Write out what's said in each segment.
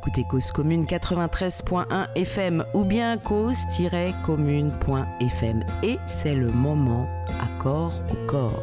écoutez Cause Commune 93.1 FM ou bien cause-commune.fm et c'est le moment corps au corps.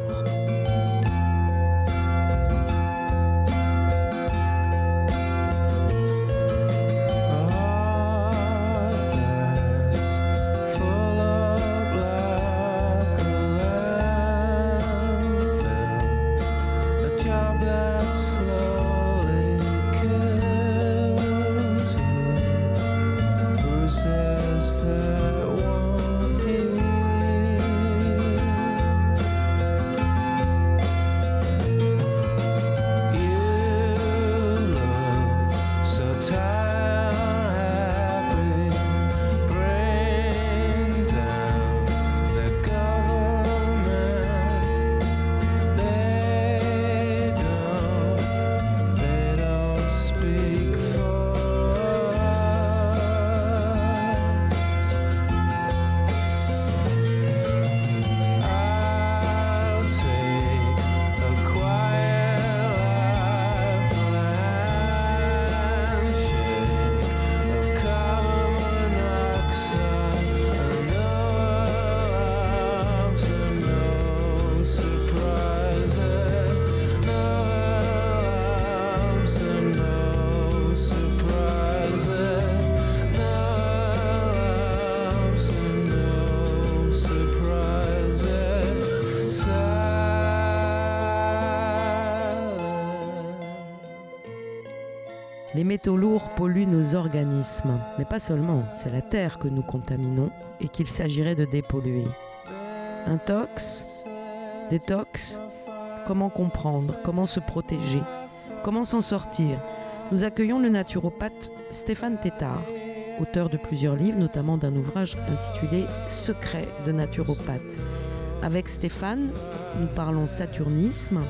Métaux lourds polluent nos organismes, mais pas seulement, c'est la terre que nous contaminons et qu'il s'agirait de dépolluer. Intox, détox, comment comprendre, comment se protéger, comment s'en sortir? Nous accueillons le naturopathe Stéphane Tétard, auteur de plusieurs livres, notamment d'un ouvrage intitulé Secret de naturopathe. Avec Stéphane, nous parlons saturnisme,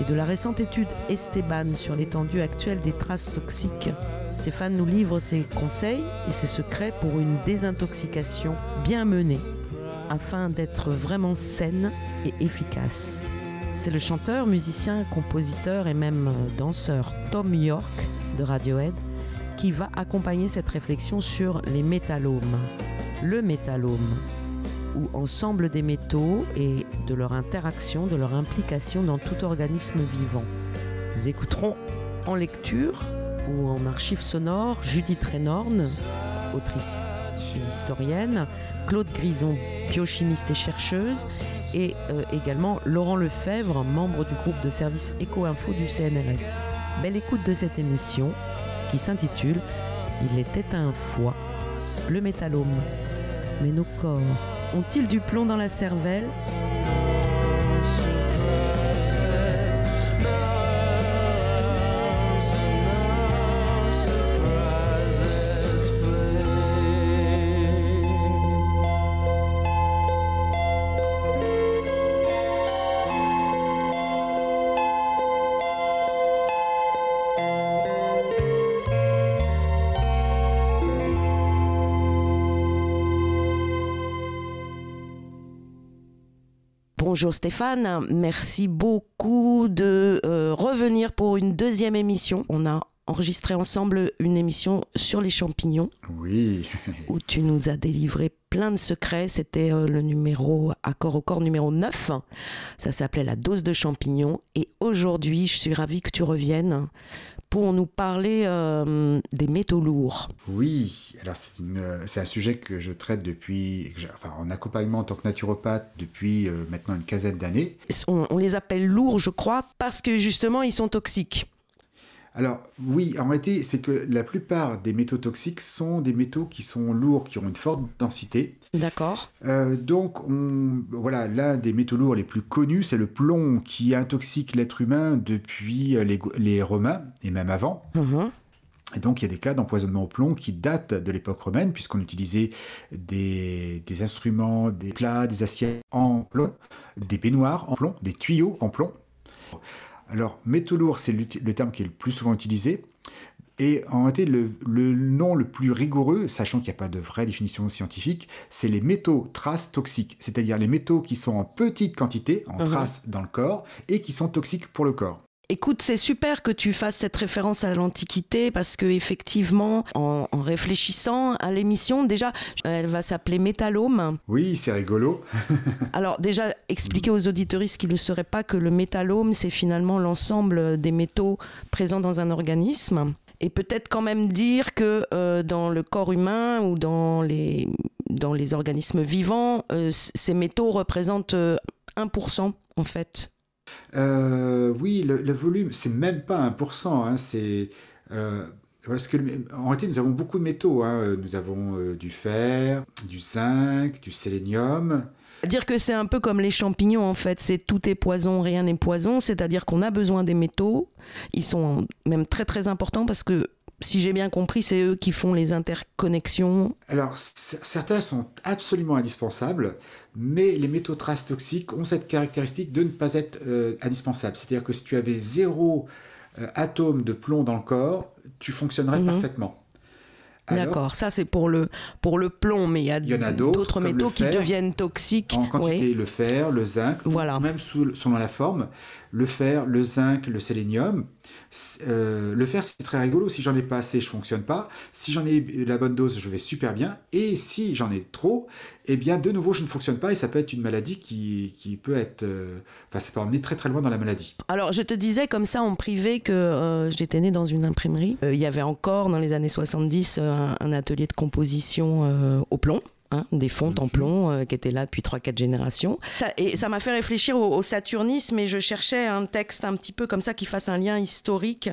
et de la récente étude Esteban sur l'étendue actuelle des traces toxiques. Stéphane nous livre ses conseils et ses secrets pour une désintoxication bien menée, afin d'être vraiment saine et efficace. C'est le chanteur, musicien, compositeur et même danseur Tom York de Radiohead qui va accompagner cette réflexion sur les métallomes. Le métallome, ou ensemble des métaux et de leur interaction, de leur implication dans tout organisme vivant. Nous écouterons en lecture ou en archive sonore Judith Renorn, autrice et historienne, Claude Grison, biochimiste et chercheuse, et euh, également Laurent Lefebvre, membre du groupe de service Éco-Info du CNRS. Belle écoute de cette émission qui s'intitule Il était un foie, le métallome. Mais nos corps ont-ils du plomb dans la cervelle? Bonjour Stéphane, merci beaucoup de euh, revenir pour une deuxième émission. On a enregistré ensemble une émission sur les champignons. Oui. où tu nous as délivré plein de secrets. C'était euh, le numéro accord au corps numéro 9. Ça s'appelait la dose de champignons. Et aujourd'hui, je suis ravie que tu reviennes pour nous parler euh, des métaux lourds. Oui, alors c'est un sujet que je traite depuis, enfin en accompagnement en tant que naturopathe depuis euh, maintenant une quinzaine d'années. on, les appelle lourds, je crois, parce que justement ils sont toxiques. Alors oui, en réalité, c'est que la plupart des métaux toxiques sont des métaux qui sont lourds, qui ont une forte densité. D'accord. Euh, donc voilà, l'un des métaux lourds les plus connus, c'est le plomb qui intoxique l'être humain depuis les, Romains et même avant. Mhm. Et donc il y a des cas d'empoisonnement au plomb qui datent de l'époque romaine, puisqu'on utilisait des, des, instruments, des plats, des assiettes en plomb, des baignoires en plomb, des tuyaux en plomb. Alors, métaux lourds, c'est le terme qui est le plus souvent utilisé. Et en réalité, le, nom le plus rigoureux, sachant qu'il n'y a pas de vraie définition scientifique, c'est les métaux traces toxiques, c'est-à-dire les métaux qui sont en petite quantité, en mhm. traces dans le corps, et qui sont toxiques pour le corps. Écoute, c'est super que tu fasses cette référence à l'Antiquité parce que effectivement, en, réfléchissant à l'émission, déjà, elle va s'appeler Métallome. Oui, c'est rigolo. Alors déjà, expliquer aux auditoristes qui ne le sauraient pas que le métallome, c'est finalement l'ensemble des métaux présents dans un organisme. Et peut-être quand même dire que euh, dans le corps humain ou dans les, dans les organismes vivants, euh, ces métaux représentent 1% euh, en fait euh, oui, le, volume, c'est même pas 1%. Hein, c'est, euh, parce que, en réalité, nous avons beaucoup de métaux. Hein. Nous avons euh, du fer, du zinc, du sélénium. Dire que c'est un peu comme les champignons en fait, c'est tout est poison, rien n'est poison, c'est-à-dire qu'on a besoin des métaux, ils sont même très très importants parce que si j'ai bien compris, c'est eux qui font les interconnexions. Alors, certains sont absolument indispensables, mais les métaux traces toxiques ont cette caractéristique de ne pas être euh, indispensables. C'est-à-dire que si tu avais zéro euh, atome de plomb dans le corps, tu fonctionnerais mhm. parfaitement. D'accord, ça c'est pour le, pour le plomb, mais il y a, d'autres métaux qui deviennent toxiques. En quantité, le fer, le zinc, voilà. même selon la forme, le fer, le zinc, le sélénium. Euh, le fer, c'est très rigolo. Si j'en ai pas assez, je fonctionne pas. Si j'en ai la bonne dose, je vais super bien. Et si j'en ai trop, eh bien, de nouveau, je ne fonctionne pas. Et ça peut être une maladie qui, qui peut être. Euh, enfin, ça peut emmener très très loin dans la maladie. Alors, je te disais comme ça en privé que euh, j'étais née dans une imprimerie. il y avait encore dans les années 70 un atelier de composition au plomb. Hein, des fontes en mhm. plomb euh, qui étaient là depuis 3-4 générations. Et ça m'a fait réfléchir au, saturnisme et je cherchais un texte un petit peu comme ça qui fasse un lien historique.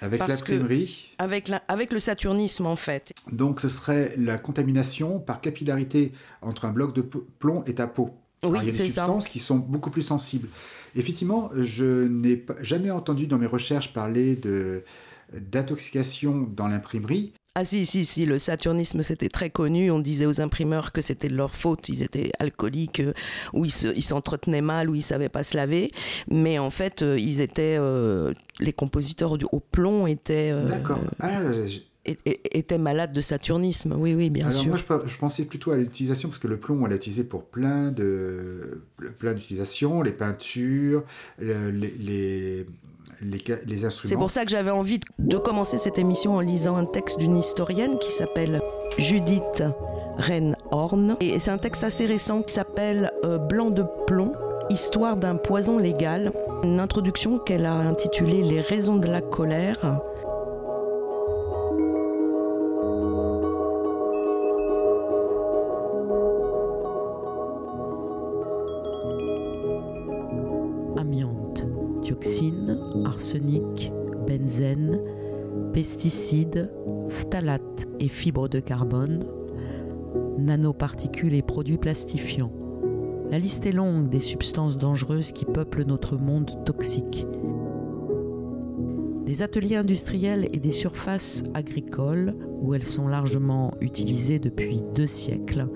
Avec l'imprimerie avec, avec le saturnisme en fait. Donc ce serait la contamination par capillarité entre un bloc de plomb et ta peau. Oui, il y a des substances qui sont beaucoup plus sensibles. Effectivement, je n'ai jamais entendu dans mes recherches parler de d'intoxication dans l'imprimerie, ah si, si, si, le saturnisme c'était très connu. On disait aux imprimeurs que c'était de leur faute, ils étaient alcooliques, euh, ou ils s'entretenaient mal, ou ils savaient pas se laver. Mais en fait, euh, ils étaient, euh, les compositeurs au plomb étaient... D'accord. Ah, étaient malades de saturnisme, oui, oui, bien sûr. Alors moi, je, pensais plutôt à l'utilisation, parce que le plomb, on l'a utilisé pour plein de plein d'utilisations, les peintures, les, les, instruments. C'est pour ça que j'avais envie de commencer cette émission en lisant un texte d'une historienne qui s'appelle Judith Renhorn. Et c'est un texte assez récent qui s'appelle euh, Blanc de plomb. Histoire d'un poison légal, une introduction qu'elle a intitulée Les raisons de la colère, arsenic, benzène, pesticides, phtalates et fibres de carbone, nanoparticules et produits plastifiants. La liste est longue des substances dangereuses qui peuplent notre monde toxique. Des ateliers industriels et des surfaces agricoles, où elles sont largement utilisées depuis deux siècles,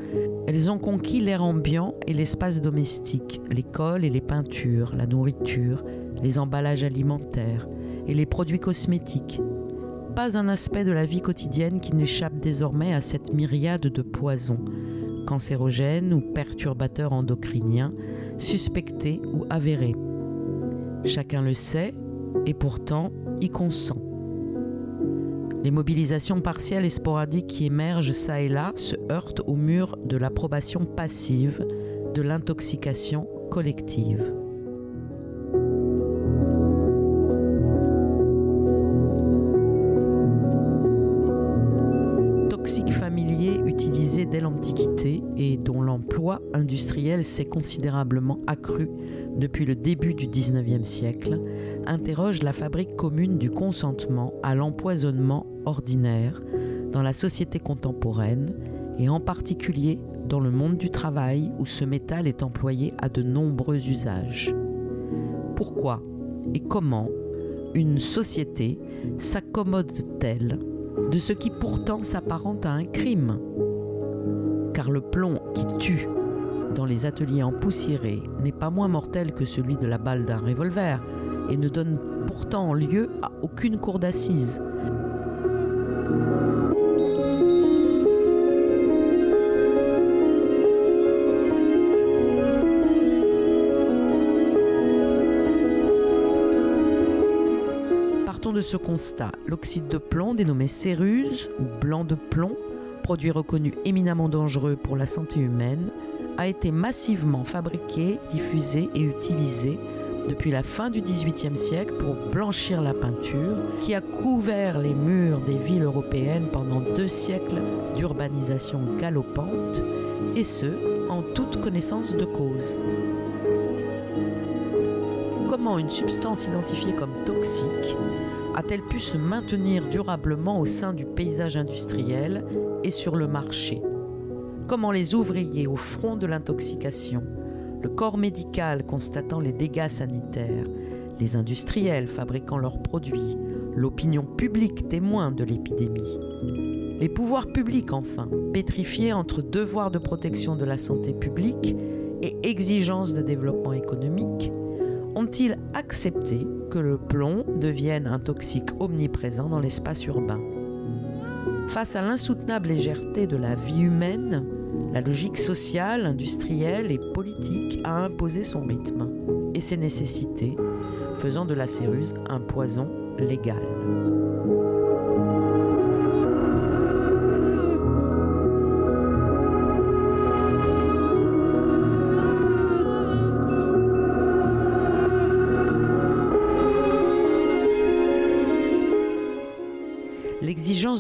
elles ont conquis l'air ambiant et l'espace domestique, l'école et les peintures, la nourriture, les emballages alimentaires et les produits cosmétiques. Pas un aspect de la vie quotidienne qui n'échappe désormais à cette myriade de poisons, cancérogènes ou perturbateurs endocriniens, suspectés ou avérés. Chacun le sait et pourtant y consent. Les mobilisations partielles et sporadiques qui émergent ça et là se heurtent au mur de l'approbation passive, de l'intoxication collective. L'emploi industriel s'est considérablement accru depuis le début du XIXe siècle, interroge la fabrique commune du consentement à l'empoisonnement ordinaire dans la société contemporaine et en particulier dans le monde du travail où ce métal est employé à de nombreux usages. Pourquoi et comment une société s'accommode-t-elle de ce qui pourtant s'apparente à un crime? Car le plomb qui tue dans les ateliers empoussiérés n'est pas moins mortel que celui de la balle d'un revolver et ne donne pourtant lieu à aucune cour d'assises. ce constat, l'oxyde de plomb, dénommé céruse ou blanc de plomb, produit reconnu éminemment dangereux pour la santé humaine, a été massivement fabriqué, diffusé et utilisé depuis la fin du XVIIIe siècle pour blanchir la peinture qui a couvert les murs des villes européennes pendant deux siècles d'urbanisation galopante, et ce, en toute connaissance de cause. Comment une substance identifiée comme toxique a-t-elle pu se maintenir durablement au sein du paysage industriel et sur le marché? Comment les ouvriers au front de l'intoxication le corps médical constatant les dégâts sanitaires, les industriels fabriquant leurs produits, l'opinion publique témoin de l'épidémie. Les pouvoirs publics, enfin, pétrifiés entre devoir de protection de la santé publique et exigence de développement économique, ont-ils accepté que le plomb devienne un toxique omniprésent dans l'espace urbain? Face à l'insoutenable légèreté de la vie humaine, la logique sociale, industrielle et politique a imposé son rythme et ses nécessités, faisant de la céruse un poison légal.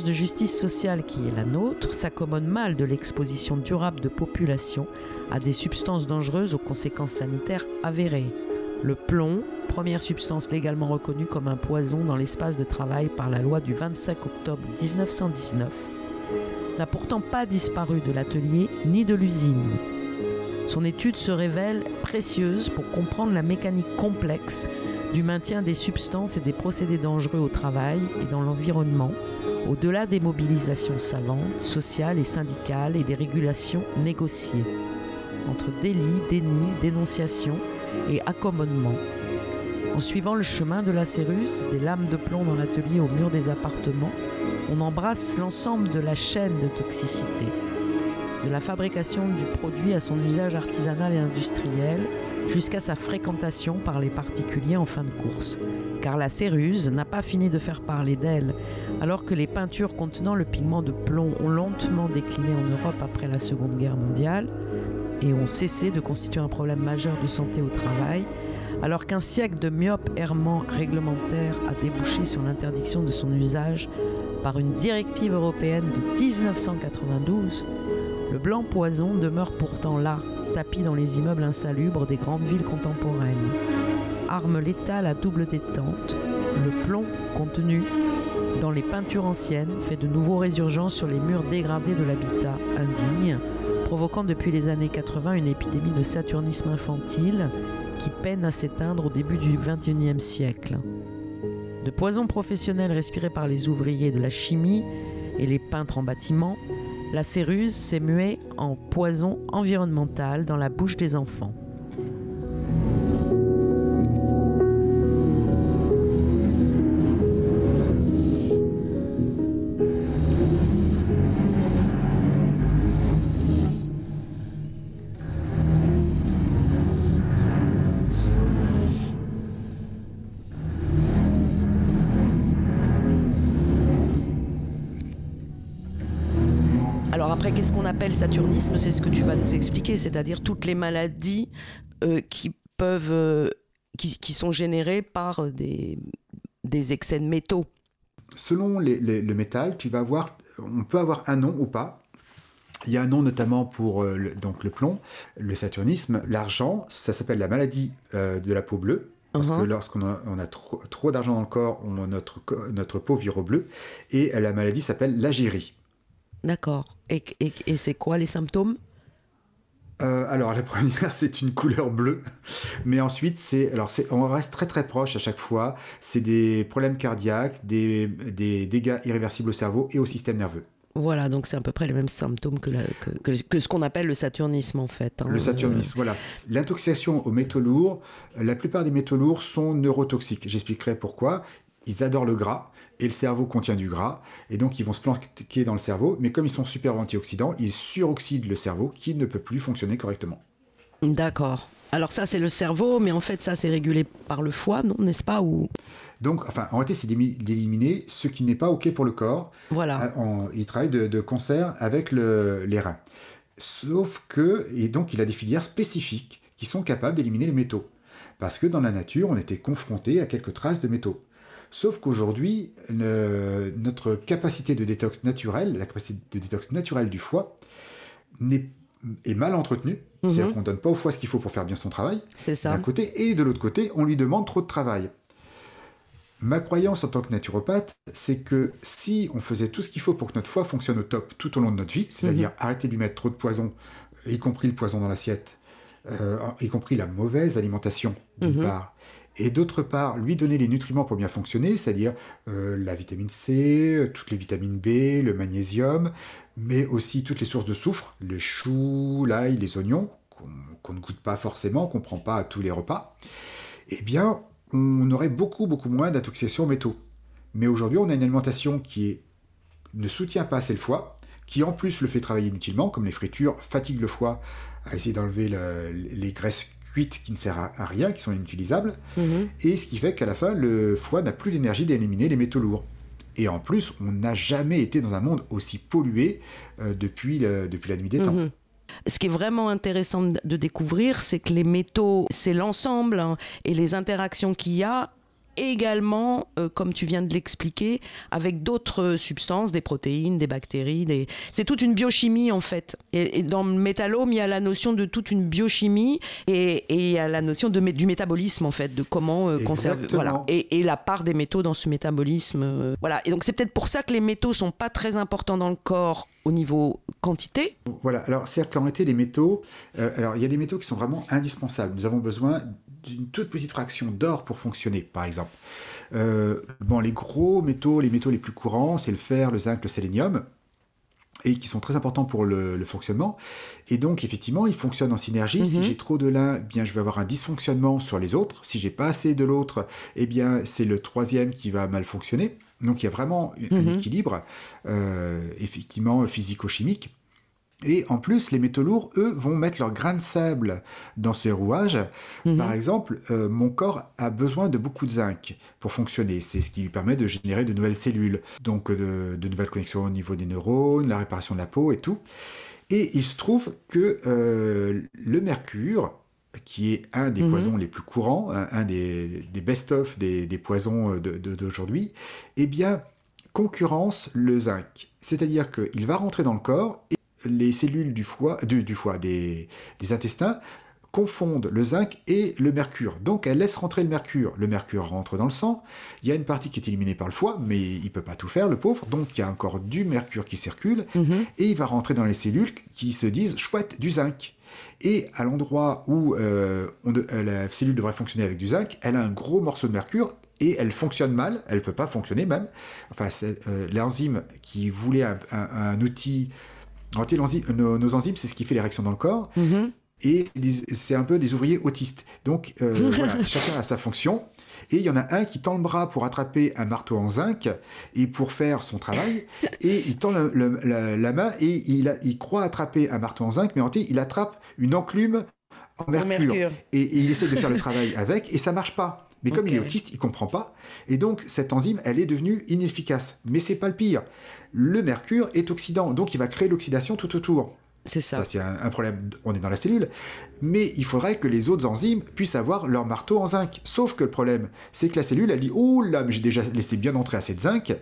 De justice sociale qui est la nôtre s'accommode mal de l'exposition durable de populations à des substances dangereuses aux conséquences sanitaires avérées. Le plomb, première substance légalement reconnue comme un poison dans l'espace de travail par la loi du 25 octobre 1919, n'a pourtant pas disparu de l'atelier ni de l'usine. Son étude se révèle précieuse pour comprendre la mécanique complexe du maintien des substances et des procédés dangereux au travail et dans l'environnement, au-delà des mobilisations savantes, sociales et syndicales et des régulations négociées. Entre délit, déni, dénonciation et accommodement. En suivant le chemin de la céruse, des lames de plomb dans l'atelier au mur des appartements, on embrasse l'ensemble de la chaîne de toxicité, de la fabrication du produit à son usage artisanal et industriel, jusqu'à sa fréquentation par les particuliers en fin de course. Car la céruse n'a pas fini de faire parler d'elle, alors que les peintures contenant le pigment de plomb ont lentement décliné en Europe après la Seconde Guerre mondiale et ont cessé de constituer un problème majeur de santé au travail, alors qu'un siècle de myope errement réglementaire a débouché sur l'interdiction de son usage par une directive européenne de 1992, le blanc poison demeure pourtant là, tapis dans les immeubles insalubres des grandes villes contemporaines. Arme létale à double détente, le plomb contenu dans les peintures anciennes fait de nouveaux résurgences sur les murs dégradés de l'habitat indigne, provoquant depuis les années 80 une épidémie de saturnisme infantile qui peine à s'éteindre au début du XXIe siècle. De poisons professionnels respirés par les ouvriers de la chimie et les peintres en bâtiment, la céruse s'est muée en poison environnemental dans la bouche des enfants. Qu'on appelle saturnisme C'est ce que tu vas nous expliquer, c'est-à-dire toutes les maladies euh, qui peuvent, euh, qui, sont générées par des, des excès de métaux. Selon le métal, tu vas avoir, on peut avoir un nom ou pas. Il y a un nom notamment pour euh, le, donc le plomb, le saturnisme, l'argent, ça s'appelle la maladie de la peau bleue. Parce que uh-huh. lorsqu'on a, on a trop, trop d'argent dans le corps, on, notre, notre peau vire au bleu. Et la maladie s'appelle l'agérie. D'accord. Et, et, c'est quoi les symptômes? Euh, alors la première c'est une couleur bleue, mais ensuite c'est alors c'est on reste très très proche à chaque fois. C'est des problèmes cardiaques, des, des, dégâts irréversibles au cerveau et au système nerveux. Voilà, donc c'est à peu près les mêmes symptômes que, que, que, ce qu'on appelle le saturnisme en fait. Hein. Le saturnisme, voilà. L'intoxication aux métaux lourds, la plupart des métaux lourds sont neurotoxiques. J'expliquerai pourquoi. Ils adorent le gras et le cerveau contient du gras, et donc ils vont se planquer dans le cerveau, mais comme ils sont super antioxydants, ils suroxydent le cerveau qui ne peut plus fonctionner correctement. D'accord. Alors ça, c'est le cerveau, mais en fait, ça, c'est régulé par le foie, non N'est-ce pas Ou... Donc, enfin, en réalité, c'est d'éliminer ce qui n'est pas OK pour le corps. Voilà. Euh, il travaille de, concert avec les reins. Sauf que, et donc, il a des filières spécifiques qui sont capables d'éliminer les métaux. Parce que dans la nature, on était confronté à quelques traces de métaux. Sauf qu'aujourd'hui, notre capacité de détox naturelle, la capacité de détox naturelle du foie, est, mal entretenue. Mhm. C'est-à-dire qu'on ne donne pas au foie ce qu'il faut pour faire bien son travail, d'un côté, et de l'autre côté, on lui demande trop de travail. Ma croyance en tant que naturopathe, c'est que si on faisait tout ce qu'il faut pour que notre foie fonctionne au top tout au long de notre vie, c'est-à-dire mhm. arrêter de lui mettre trop de poison, y compris le poison dans l'assiette, euh, y compris la mauvaise alimentation, d'une mhm. part, et d'autre part, lui donner les nutriments pour bien fonctionner, c'est-à-dire euh, la vitamine C, toutes les vitamines B, le magnésium, mais aussi toutes les sources de soufre, les choux, l'ail, les oignons, qu'on ne goûte pas forcément, qu'on ne prend pas à tous les repas, eh bien, on aurait beaucoup, beaucoup moins d'intoxication aux métaux. Mais aujourd'hui, on a une alimentation qui ne soutient pas assez le foie, qui en plus le fait travailler inutilement, comme les fritures fatiguent le foie à essayer d'enlever les graisses qui ne sert à, rien, qui sont inutilisables, mhm. et ce qui fait qu'à la fin, le foie n'a plus l'énergie d'éliminer les métaux lourds. Et en plus, on n'a jamais été dans un monde aussi pollué euh, depuis, depuis la nuit des temps. Mhm. Ce qui est vraiment intéressant de découvrir, c'est que les métaux, c'est l'ensemble hein, et les interactions qu'il y a également, euh, comme tu viens de l'expliquer, avec d'autres substances, des protéines, des bactéries. Des... C'est toute une biochimie en fait. Et, dans le métallome, il y a la notion de toute une biochimie et, il y a la notion de, du métabolisme en fait, de comment euh, conserver. Voilà. Et, la part des métaux dans ce métabolisme. Euh, voilà. Et donc c'est peut-être pour ça que les métaux sont pas très importants dans le corps au niveau quantité Voilà, alors c'est-à-dire qu'en réalité, les métaux, alors il y a des métaux qui sont vraiment indispensables. Nous avons besoin d'une toute petite fraction d'or pour fonctionner, par exemple. Euh, bon, les gros métaux, les métaux les plus courants, c'est le fer, le zinc, le sélénium, et qui sont très importants pour le, fonctionnement. Et donc, effectivement, ils fonctionnent en synergie. Si mhm. j'ai trop de l'un, eh bien, je vais avoir un dysfonctionnement sur les autres. Si j'ai pas assez de l'autre, eh bien, c'est le troisième qui va mal fonctionner. Donc, il y a vraiment un mhm. équilibre, euh, effectivement, physico-chimique. Et en plus, les métaux lourds, eux, vont mettre leur grain de sable dans ces rouages. Mhm. Par exemple, euh, mon corps a besoin de beaucoup de zinc pour fonctionner. C'est ce qui lui permet de générer de nouvelles cellules, donc de, nouvelles connexions au niveau des neurones, la réparation de la peau et tout. Et il se trouve que euh, le mercure, qui est un des mhm. poisons les plus courants, un, des, best-of des, poisons d'aujourd'hui, eh bien, concurrence le zinc. C'est-à-dire qu'il va rentrer dans le corps les cellules du foie, du, foie des, intestins, confondent le zinc et le mercure. Donc elles laissent rentrer le mercure. Le mercure rentre dans le sang. Il y a une partie qui est éliminée par le foie, mais il peut pas tout faire, le pauvre. Donc il y a encore du mercure qui circule mhm. et il va rentrer dans les cellules qui se disent chouette du zinc. Et à l'endroit où euh, la cellule devrait fonctionner avec du zinc, elle a un gros morceau de mercure et elle fonctionne mal, elle ne peut pas fonctionner même. Enfin, euh, l'enzyme qui voulait un outil nos, enzymes, c'est ce qui fait les réactions dans le corps. Mhm. Et c'est un peu des ouvriers autistes. Donc, euh, voilà, chacun a sa fonction. Et il y en a un qui tend le bras pour attraper un marteau en zinc et pour faire son travail. Et il tend la, main et il, il, croit attraper un marteau en zinc, mais en réalité, il attrape une enclume en mercure. Et, il essaie de faire le travail avec et ça marche pas. Mais comme il est autiste, il comprend pas. Et donc, cette enzyme, elle est devenue inefficace. Mais c'est pas le pire. Le mercure est oxydant, donc il va créer l'oxydation tout autour. C'est ça. Ça, c'est un, problème. On est dans la cellule. Mais il faudrait que les autres enzymes puissent avoir leur marteau en zinc. Sauf que le problème, c'est que la cellule, elle dit Oh là, mais j'ai déjà laissé bien entrer assez de zinc,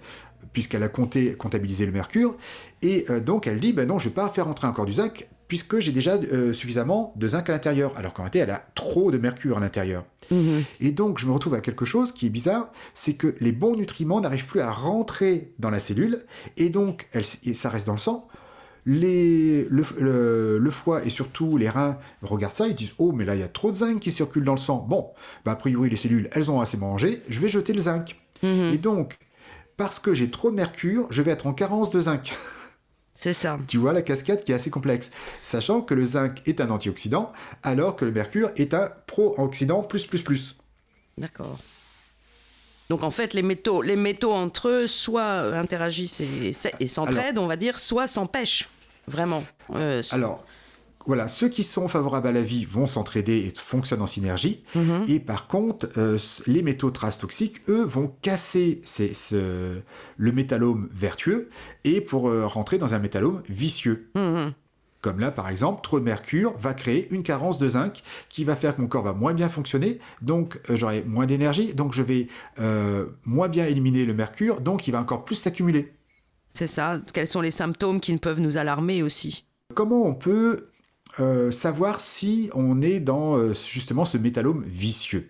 puisqu'elle a compté, comptabilisé le mercure. Et euh, donc, elle dit Ben non, je vais pas faire entrer encore du zinc puisque j'ai déjà euh, suffisamment de zinc à l'intérieur, alors qu'en réalité, elle a trop de mercure à l'intérieur. Mhm. Et donc, je me retrouve à quelque chose qui est bizarre, c'est que les bons nutriments n'arrivent plus à rentrer dans la cellule, et donc, ça reste dans le sang. Les, le, foie et surtout les reins regardent ça, ils disent Oh, mais là, il y a trop de zinc qui circule dans le sang. Bon, bah, a priori, les cellules, elles ont assez mangé, je vais jeter le zinc. Mhm. Et donc, parce que j'ai trop de mercure, je vais être en carence de zinc. C'est ça. Tu vois la cascade qui est assez complexe. Sachant que le zinc est un antioxydant, alors que le mercure est un pro-oxydant plus plus plus. D'accord. Donc en fait, les métaux, les métaux entre eux, soit interagissent et, s'entraident, on va dire, soit s'empêchent. Vraiment. Euh, alors, voilà, ceux qui sont favorables à la vie vont s'entraider et fonctionnent en synergie. Mhm. Et par contre, euh, les métaux traces toxiques, eux, vont casser le métallome vertueux et pour euh, rentrer dans un métallome vicieux. Mhm. Comme là, par exemple, trop de mercure va créer une carence de zinc qui va faire que mon corps va moins bien fonctionner, donc euh, j'aurai moins d'énergie, donc je vais moins bien éliminer le mercure, donc il va encore plus s'accumuler. C'est ça. Quels sont les symptômes qui peuvent nous alarmer aussi? Comment on peut euh, savoir si on est dans euh, justement ce métallome vicieux.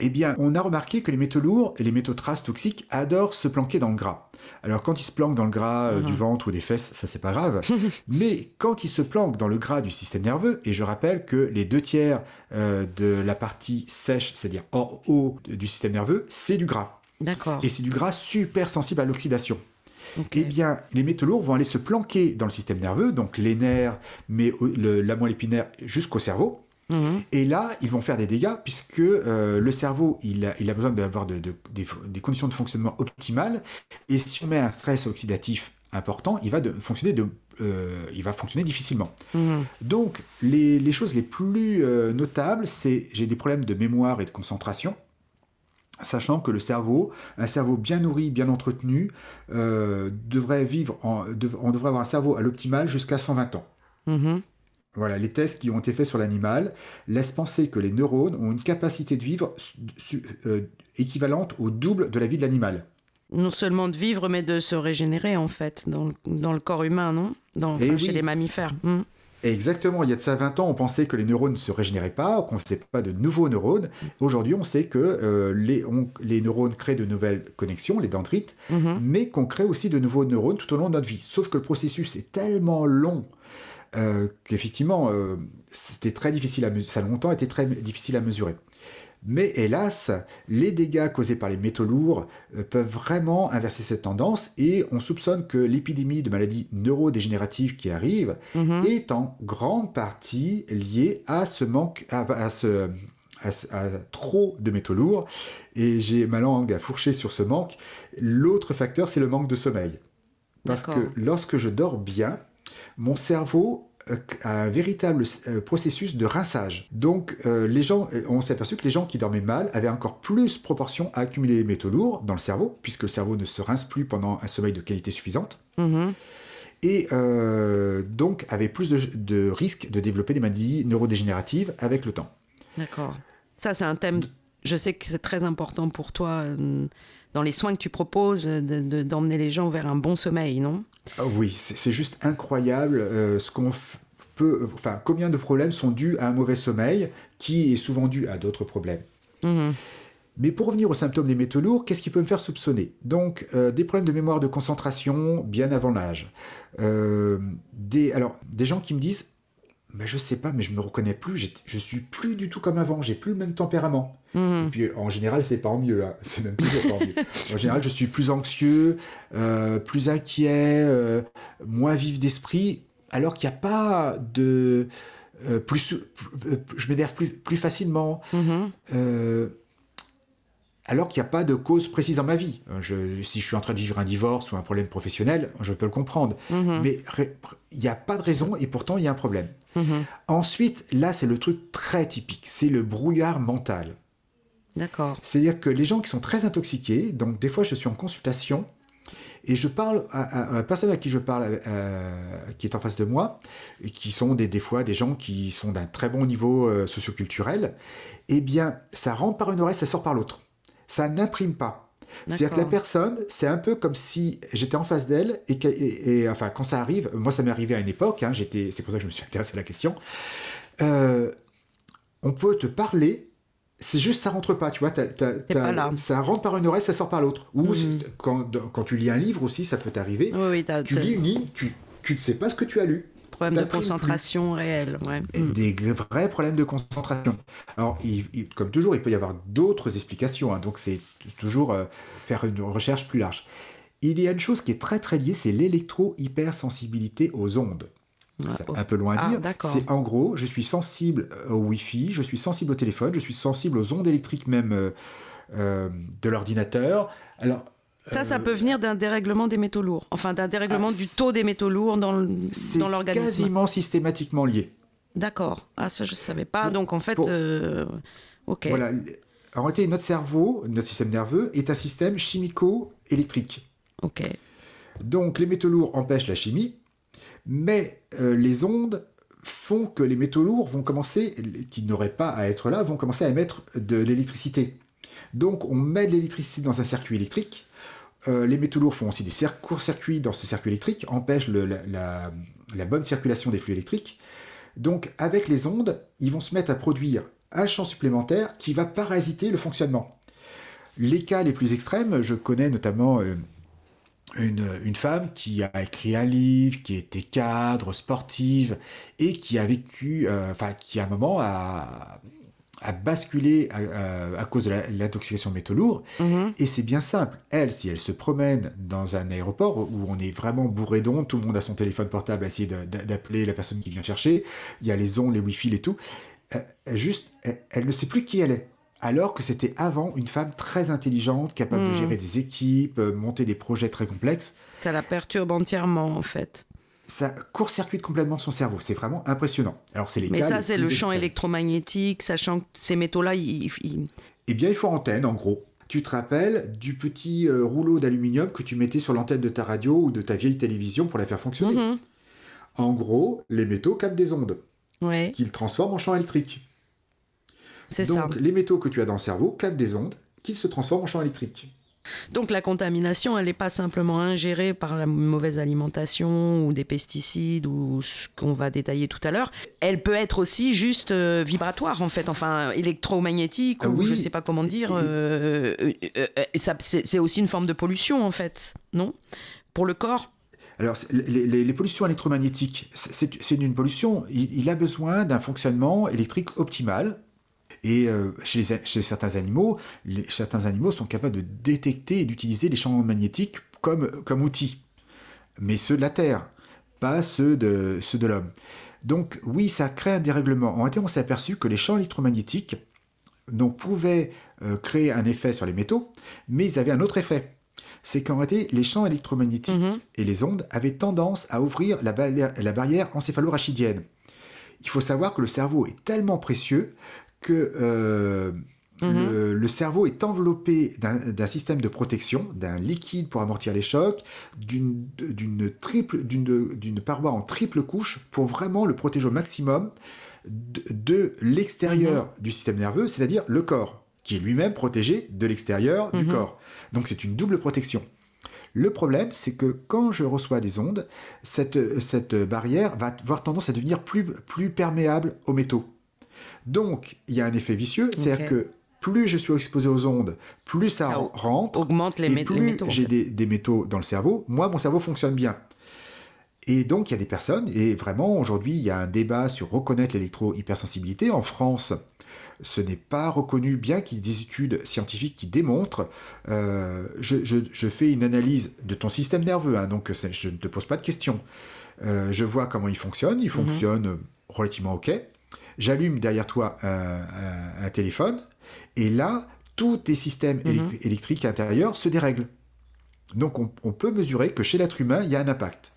Eh bien, on a remarqué que les métaux lourds et les métaux traces toxiques adorent se planquer dans le gras. Alors, quand ils se planquent dans le gras euh, du mhm. ventre ou des fesses, ça c'est pas grave. Mais quand ils se planquent dans le gras du système nerveux, et je rappelle que les deux tiers de la partie sèche, c'est-à-dire hors haut du système nerveux, c'est du gras. D'accord. Et c'est du gras super sensible à l'oxydation. Eh bien, les métaux lourds vont aller se planquer dans le système nerveux, donc les nerfs, mais la moelle épinaire jusqu'au cerveau. Mhm. Et là, ils vont faire des dégâts puisque euh, le cerveau, il a, besoin d'avoir des, conditions de fonctionnement optimales. Et si on met un stress oxydatif important, il va, fonctionner, euh, il va fonctionner difficilement. Mhm. Donc, les, choses les plus euh, notables, c'est j'ai des problèmes de mémoire et de concentration sachant que le cerveau, un cerveau bien nourri, bien entretenu, euh, devrait vivre, en, on devrait avoir un cerveau à l'optimal jusqu'à 120 ans. Mm-hmm. Voilà, les tests qui ont été faits sur l'animal laissent penser que les neurones ont une capacité de vivre euh, équivalente au double de la vie de l'animal. Non seulement de vivre, mais de se régénérer en fait, dans, le corps humain, non? Dans, eh Chez les mammifères. Mm. Exactement, il y a de ça 20 ans, on pensait que les neurones ne se régénéraient pas, qu'on ne faisait pas de nouveaux neurones. Aujourd'hui, on sait que euh, les, neurones créent de nouvelles connexions, les dendrites, mhm. mais qu'on crée aussi de nouveaux neurones tout au long de notre vie. Sauf que le processus est tellement long euh, qu'effectivement, euh, c'était très difficile à ça a longtemps été très difficile à mesurer. Mais hélas, les dégâts causés par les métaux lourds euh, peuvent vraiment inverser cette tendance et on soupçonne que l'épidémie de maladies neurodégénératives qui arrive mhm. est en grande partie liée à ce manque, à, ce, à, trop de métaux lourds. Et j'ai ma langue à fourcher sur ce manque. L'autre facteur, c'est le manque de sommeil. Parce que lorsque je dors bien, mon cerveau euh, un véritable euh, processus de rinçage. Donc, euh, les gens, on s'est aperçu que les gens qui dormaient mal avaient encore plus proportion à accumuler les métaux lourds dans le cerveau, puisque le cerveau ne se rince plus pendant un sommeil de qualité suffisante. Mhm. Et donc avaient plus de, de risques de développer des maladies neurodégénératives avec le temps. D'accord. Ça, c'est un thème, je sais que c'est très important pour toi dans les soins que tu proposes, d'emmener les gens vers un bon sommeil, non? Ah oui, c'est juste incroyable euh, ce qu'on peut, enfin, combien de problèmes sont dus à un mauvais sommeil, qui est souvent dû à d'autres problèmes. Mhm. Mais pour revenir aux symptômes des métaux lourds, qu'est-ce qui peut me faire soupçonner? Donc, euh, des problèmes de mémoire de concentration bien avant l'âge. Euh, des, alors, des gens qui me disent bah, je sais pas, mais je me reconnais plus, je suis plus du tout comme avant, j'ai plus le même tempérament. Mhm. Et puis en général, c'est pas en mieux, hein. c'est même toujours pas en mieux. En général, je suis plus anxieux, euh, plus inquiet, euh, moins vif d'esprit, alors qu'il n'y a pas de. Euh, plus, je m'énerve plus, plus facilement. Mhm alors qu'il n'y a pas de cause précise dans ma vie. Euh, si je suis en train de vivre un divorce ou un problème professionnel, je peux le comprendre. Mhm. Mais il n'y a pas de raison et pourtant il y a un problème. Mhm. Ensuite, là, c'est le truc très typique, c'est le brouillard mental. D'accord. C'est-à-dire que les gens qui sont très intoxiqués, donc des fois je suis en consultation et je parle à, la personne à qui je parle, euh, qui est en face de moi, et qui sont des, des fois des gens qui sont d'un très bon niveau euh, socioculturel, eh bien, ça rentre par une oreille, ça sort par l'autre ça n'imprime pas. C'est-à-dire que la personne, c'est un peu comme si j'étais en face d'elle et, enfin quand ça arrive, moi ça m'est arrivé à une époque, hein, j'étais, c'est pour ça que je me suis intéressé à la question. Euh, on peut te parler, c'est juste ça rentre pas, tu vois, ça rentre par une oreille, ça sort par l'autre. Ou mhm. quand, quand, tu lis un livre aussi, ça peut t'arriver. tu lis une ligne, tu, tu ne sais pas ce que tu as lu. Problème de concentration réel. Ouais. Mm. Des vrais problèmes de concentration. Alors, comme toujours, il peut y avoir d'autres explications. Hein, donc, c'est toujours euh, faire une recherche plus large. Il y a une chose qui est très très liée, c'est l'électro-hypersensibilité aux ondes. Ah, c'est un peu loin à ah, dire. c'est en gros, je suis sensible euh, au Wi-Fi, je suis sensible au téléphone, je suis sensible aux ondes électriques même euh, de l'ordinateur. Alors, Ça, ça peut venir d'un dérèglement des métaux lourds, enfin d'un dérèglement ah, du taux des métaux lourds dans l'organisme. C'est quasiment systématiquement lié. D'accord. Ah, ça, je ne savais pas. Donc, en fait, ok. Voilà. En réalité, notre cerveau, notre système nerveux, est un système chimico-électrique. Ok. Donc, les métaux lourds empêchent la chimie, mais les ondes font que les métaux lourds vont commencer, qui n'auraient pas à être là, vont commencer à émettre de l'électricité. Donc on met de l'électricité dans un circuit électrique. Euh, les métaux lourds font aussi des courts-circuits dans ce circuit électrique, empêchent la, bonne circulation des flux électriques. Donc avec les ondes, ils vont se mettre à produire un champ supplémentaire qui va parasiter le fonctionnement. Les cas les plus extrêmes, je connais notamment euh, une, femme qui a écrit un livre, qui était cadre, sportive, et qui a vécu, euh, enfin, qui à un moment a, basculé à, cause de l'intoxication métaux lourds. Mhm. Et c'est bien simple. Elle, si elle se promène dans un aéroport où on est vraiment bourré d'ondes, tout le monde a son téléphone portable à essayer d'appeler la personne qui vient chercher, il y a les ondes, les wifi et tout, euh, juste, elle ne sait plus qui elle est alors que c'était avant une femme très intelligente, capable de hmm. gérer des équipes, euh, monter des projets très complexes. Ça la perturbe entièrement, en fait. Ça court-circuite complètement son cerveau. C'est vraiment impressionnant. Alors, c'est les Mais ça, c'est le champ électromagnétique, sachant que ces métaux-là, ils, Eh bien, il faut antenne, en gros. Tu te rappelles du petit euh, rouleau d'aluminium que tu mettais sur l'antenne de ta radio ou de ta vieille télévision pour la faire fonctionner. Mhm. En gros, les métaux captent des ondes qu'ils transforment en champ électrique. Donc, les métaux que tu as dans le cerveau captent des ondes qui se transforment en champ électrique. Donc la contamination, elle n'est pas simplement ingérée par la mauvaise alimentation ou des pesticides ou ce qu'on va détailler tout à l'heure. Elle peut être aussi juste euh, vibratoire en fait, enfin électromagnétique ou je ne sais pas comment dire. Euh, euh, c'est aussi une forme de pollution en fait, non? Pour le corps? Alors, les, pollutions électromagnétiques, c'est une pollution. il a besoin d'un fonctionnement électrique optimal et euh, chez, certains animaux, certains animaux sont capables de détecter et d'utiliser les champs magnétiques comme, comme outils. Mais ceux de la Terre, pas ceux de, ceux de l'homme. Donc oui, ça crée un dérèglement. En réalité, on s'est aperçu que les champs électromagnétiques donc, pouvaient euh, créer un effet sur les métaux, mais ils avaient un autre effet. C'est qu'en réalité, les champs électromagnétiques mm-hmm. et les ondes avaient tendance à ouvrir la, la barrière encéphalo-rachidienne. Il faut savoir que le cerveau est tellement précieux que euh, mhm. le, cerveau est enveloppé d'un système de protection, d'un liquide pour amortir les chocs, d'une triple, d'une paroi en triple couche pour vraiment le protéger au maximum de, l'extérieur mhm. du système nerveux, c'est-à-dire le corps, qui est lui-même protégé de l'extérieur du mhm. corps. Donc c'est une double protection. Le problème, c'est que quand je reçois des ondes, cette, cette barrière va avoir tendance à devenir plus, plus perméable aux métaux. Donc, il y a un effet vicieux, c'est-à-dire que plus je suis exposé aux ondes, plus ça, rentre, augmente les, et plus j'ai des, métaux dans le cerveau, moi, mon cerveau fonctionne bien. Et donc, il y a des personnes, et vraiment, aujourd'hui, il y a un débat sur reconnaître l'électro-hypersensibilité. En France, ce n'est pas reconnu, bien qu'il y ait des études scientifiques qui démontrent. Euh, je, fais une analyse de ton système nerveux, hein, donc je ne te pose pas de questions. Euh, je vois comment il fonctionne, il mhm. fonctionne relativement OK j'allume derrière toi un, téléphone, et là, tous tes systèmes mhm. électriques intérieurs se dérèglent. Donc on, peut mesurer que chez l'être humain, il y a un impact.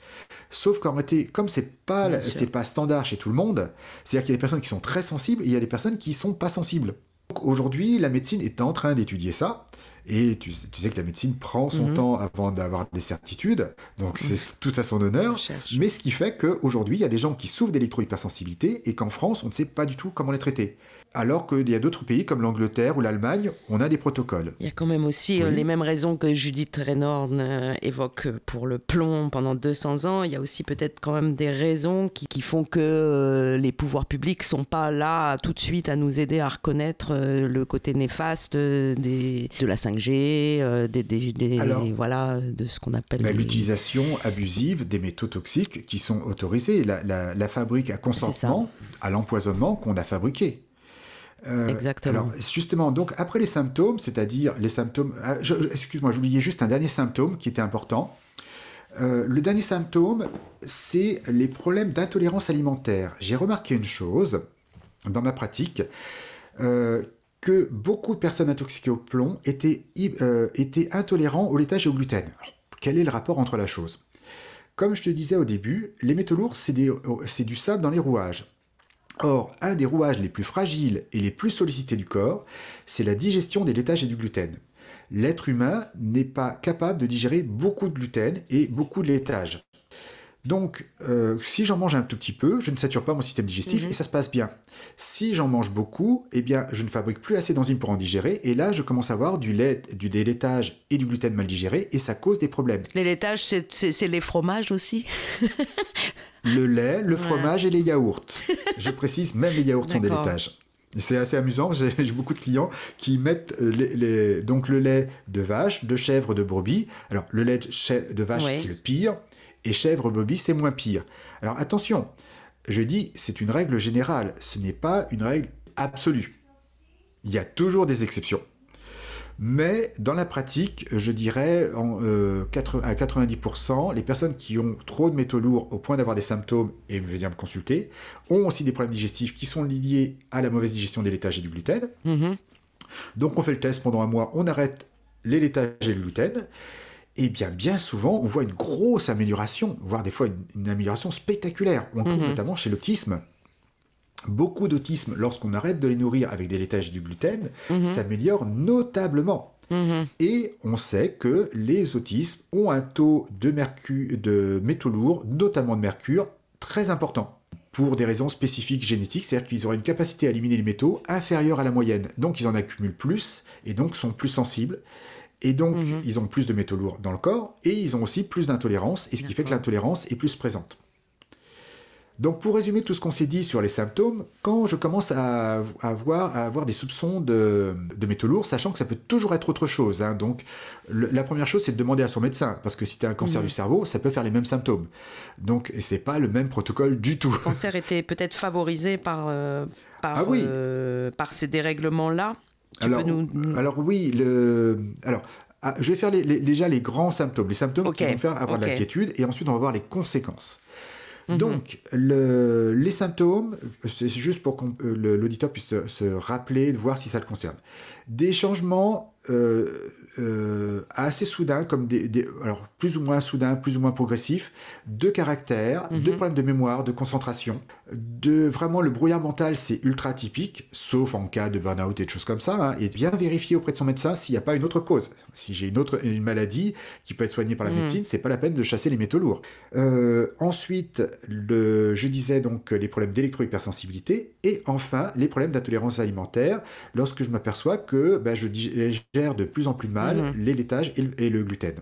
Sauf qu'en réalité, comme c'est pas c'est pas standard chez tout le monde, c'est-à-dire qu'il y a des personnes qui sont très sensibles et il y a des personnes qui sont pas sensibles. Aujourd'hui, la médecine est en train d'étudier ça et tu, sais que la médecine prend son mhm. temps avant d'avoir des certitudes, donc c'est tout à son honneur. Mais ce qui fait qu'aujourd'hui, il y a des gens qui souffrent d'électro-hypersensibilité et qu'en France, on ne sait pas du tout comment les traiter alors qu'il y a d'autres pays comme l'Angleterre ou l'Allemagne, on a des protocoles. Il y a quand même aussi euh, les mêmes raisons que Judith Reynorn euh, évoque pour le plomb pendant 200 ans. Il y a aussi peut-être quand même des raisons qui, font que euh, les pouvoirs publics sont pas là tout de suite à nous aider à reconnaître le côté néfaste des, de la 5G, des, voilà, de ce qu'on appelle... Bah, l'utilisation abusive des métaux toxiques qui sont autorisés. La, la fabrique à consentement à l'empoisonnement qu'on a fabriqué. Euh, Exactement. Alors, justement, donc après les symptômes, c'est-à-dire les symptômes. Ah, excuse-moi, j'oubliais juste un dernier symptôme qui était important. Euh, le dernier symptôme, c'est les problèmes d'intolérance alimentaire. J'ai remarqué une chose dans ma pratique. Euh, que beaucoup de personnes intoxiquées au plomb étaient, euh, étaient intolérants au laitage et au gluten. quel est le rapport entre la chose? Comme je te disais au début, les métaux lourds, c'est du sable dans les rouages. Or, un des rouages les plus fragiles et les plus sollicités du corps, c'est la digestion des laitages et du gluten. L'être humain n'est pas capable de digérer beaucoup de gluten et beaucoup de laitage. Donc, euh, si j'en mange un tout petit peu, je ne sature pas mon système digestif mhm. et ça se passe bien. Si j'en mange beaucoup, eh bien, je ne fabrique plus assez d'enzymes pour en digérer et là, je commence à avoir du lait, du délaitage et du gluten mal digéré et ça cause des problèmes. Les laitages, c'est les fromages aussi Le lait, le fromage et les yaourts. Je précise, même les yaourts sont des laitages. C'est assez amusant, j'ai beaucoup de clients qui mettent euh, les, donc le lait de vache, de chèvre, de brebis. Alors, le lait de vache, c'est le pire et chèvre bobby, c'est moins pire. Alors attention, je dis c'est une règle générale, ce n'est pas une règle absolue. Il y a toujours des exceptions. Mais dans la pratique, je dirais en, euh, à 90%, les personnes qui ont trop de métaux lourds au point d'avoir des symptômes et venir me consulter ont aussi des problèmes digestifs qui sont liés à la mauvaise digestion des laitages et du gluten. Mm-hmm. Donc on fait le test pendant un mois, on arrête les laitages et le gluten. Et bien, bien souvent, on voit une grosse amélioration, voire des fois une, amélioration spectaculaire. On trouve mhm. notamment chez l'autisme. Beaucoup d'autisme, lorsqu'on arrête de les nourrir avec des laitages et du gluten, mhm. s'améliore notablement. Mhm. Et on sait que les autismes ont un taux de, mercure, de métaux lourds, notamment de mercure, très important pour des raisons spécifiques génétiques, c'est-à-dire qu'ils auraient une capacité à éliminer les métaux inférieure à la moyenne. Donc ils en accumulent plus et donc sont plus sensibles. Et donc, mhm. ils ont plus de métaux lourds dans le corps et ils ont aussi plus d'intolérance, et ce qui fait que l'intolérance est plus présente. Donc, pour résumer tout ce qu'on s'est dit sur les symptômes, quand je commence à, avoir, à avoir, des soupçons de, métaux lourds, sachant que ça peut toujours être autre chose. Hein, donc, la première chose, c'est de demander à son médecin, parce que si tu as un cancer mhm. du cerveau, ça peut faire les mêmes symptômes. Donc, c'est pas le même protocole du tout. Le cancer était peut-être favorisé par, euh, par, ah oui. Euh, par ces dérèglements-là alors, oui, le... alors, ah, je vais faire déjà les grands symptômes, les symptômes qui vont faire avoir de l'inquiétude, et ensuite on va voir les conséquences. Mhm. Donc, les symptômes, c'est juste pour que euh, l'auditeur puisse se, rappeler, de voir si ça le concerne. Des changements euh, euh, assez soudains, comme des, alors plus ou moins soudains, plus ou moins progressifs, de caractère, de mhm. problèmes de mémoire, de concentration, de vraiment le brouillard mental, c'est ultra typique, sauf en cas de burn-out et de choses comme ça, hein, et bien vérifier auprès de son médecin s'il n'y a pas une autre cause. Si j'ai une autre une maladie qui peut être soignée par la mhm. médecine, c'est pas la peine de chasser les métaux lourds. Euh, ensuite, le, je disais donc les problèmes d'électro-hypersensibilité, et enfin les problèmes d'intolérance alimentaire, lorsque je m'aperçois que ben, je digère de plus en plus mal mhm. les laitages et le, gluten.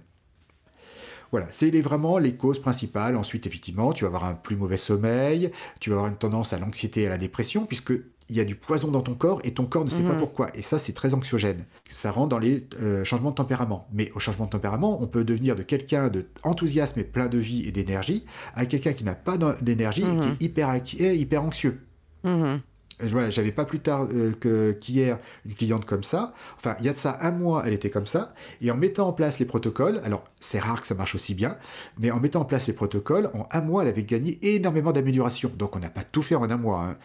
Voilà, c'est vraiment les causes principales. Ensuite, effectivement, tu vas avoir un plus mauvais sommeil, tu vas avoir une tendance à l'anxiété et à la dépression, puisque il y a du poison dans ton corps et ton corps ne sait pas mhm. pourquoi. Et ça, c'est très anxiogène. Ça rentre dans les euh, changements de tempérament. Mais au changement de tempérament, on peut devenir de quelqu'un d'enthousiasme et plein de vie et d'énergie à quelqu'un qui n'a pas d'énergie et qui est mhm. hyper, hyper anxieux j'avais pas plus tard euh, qu'hier une cliente comme ça. Enfin, il y a de ça un mois, elle était comme ça. Et en mettant en place les protocoles, alors c'est rare que ça marche aussi bien, mais en mettant en place les protocoles, en un mois, elle avait gagné énormément d'amélioration. Donc on n'a pas tout fait en un mois. Hein.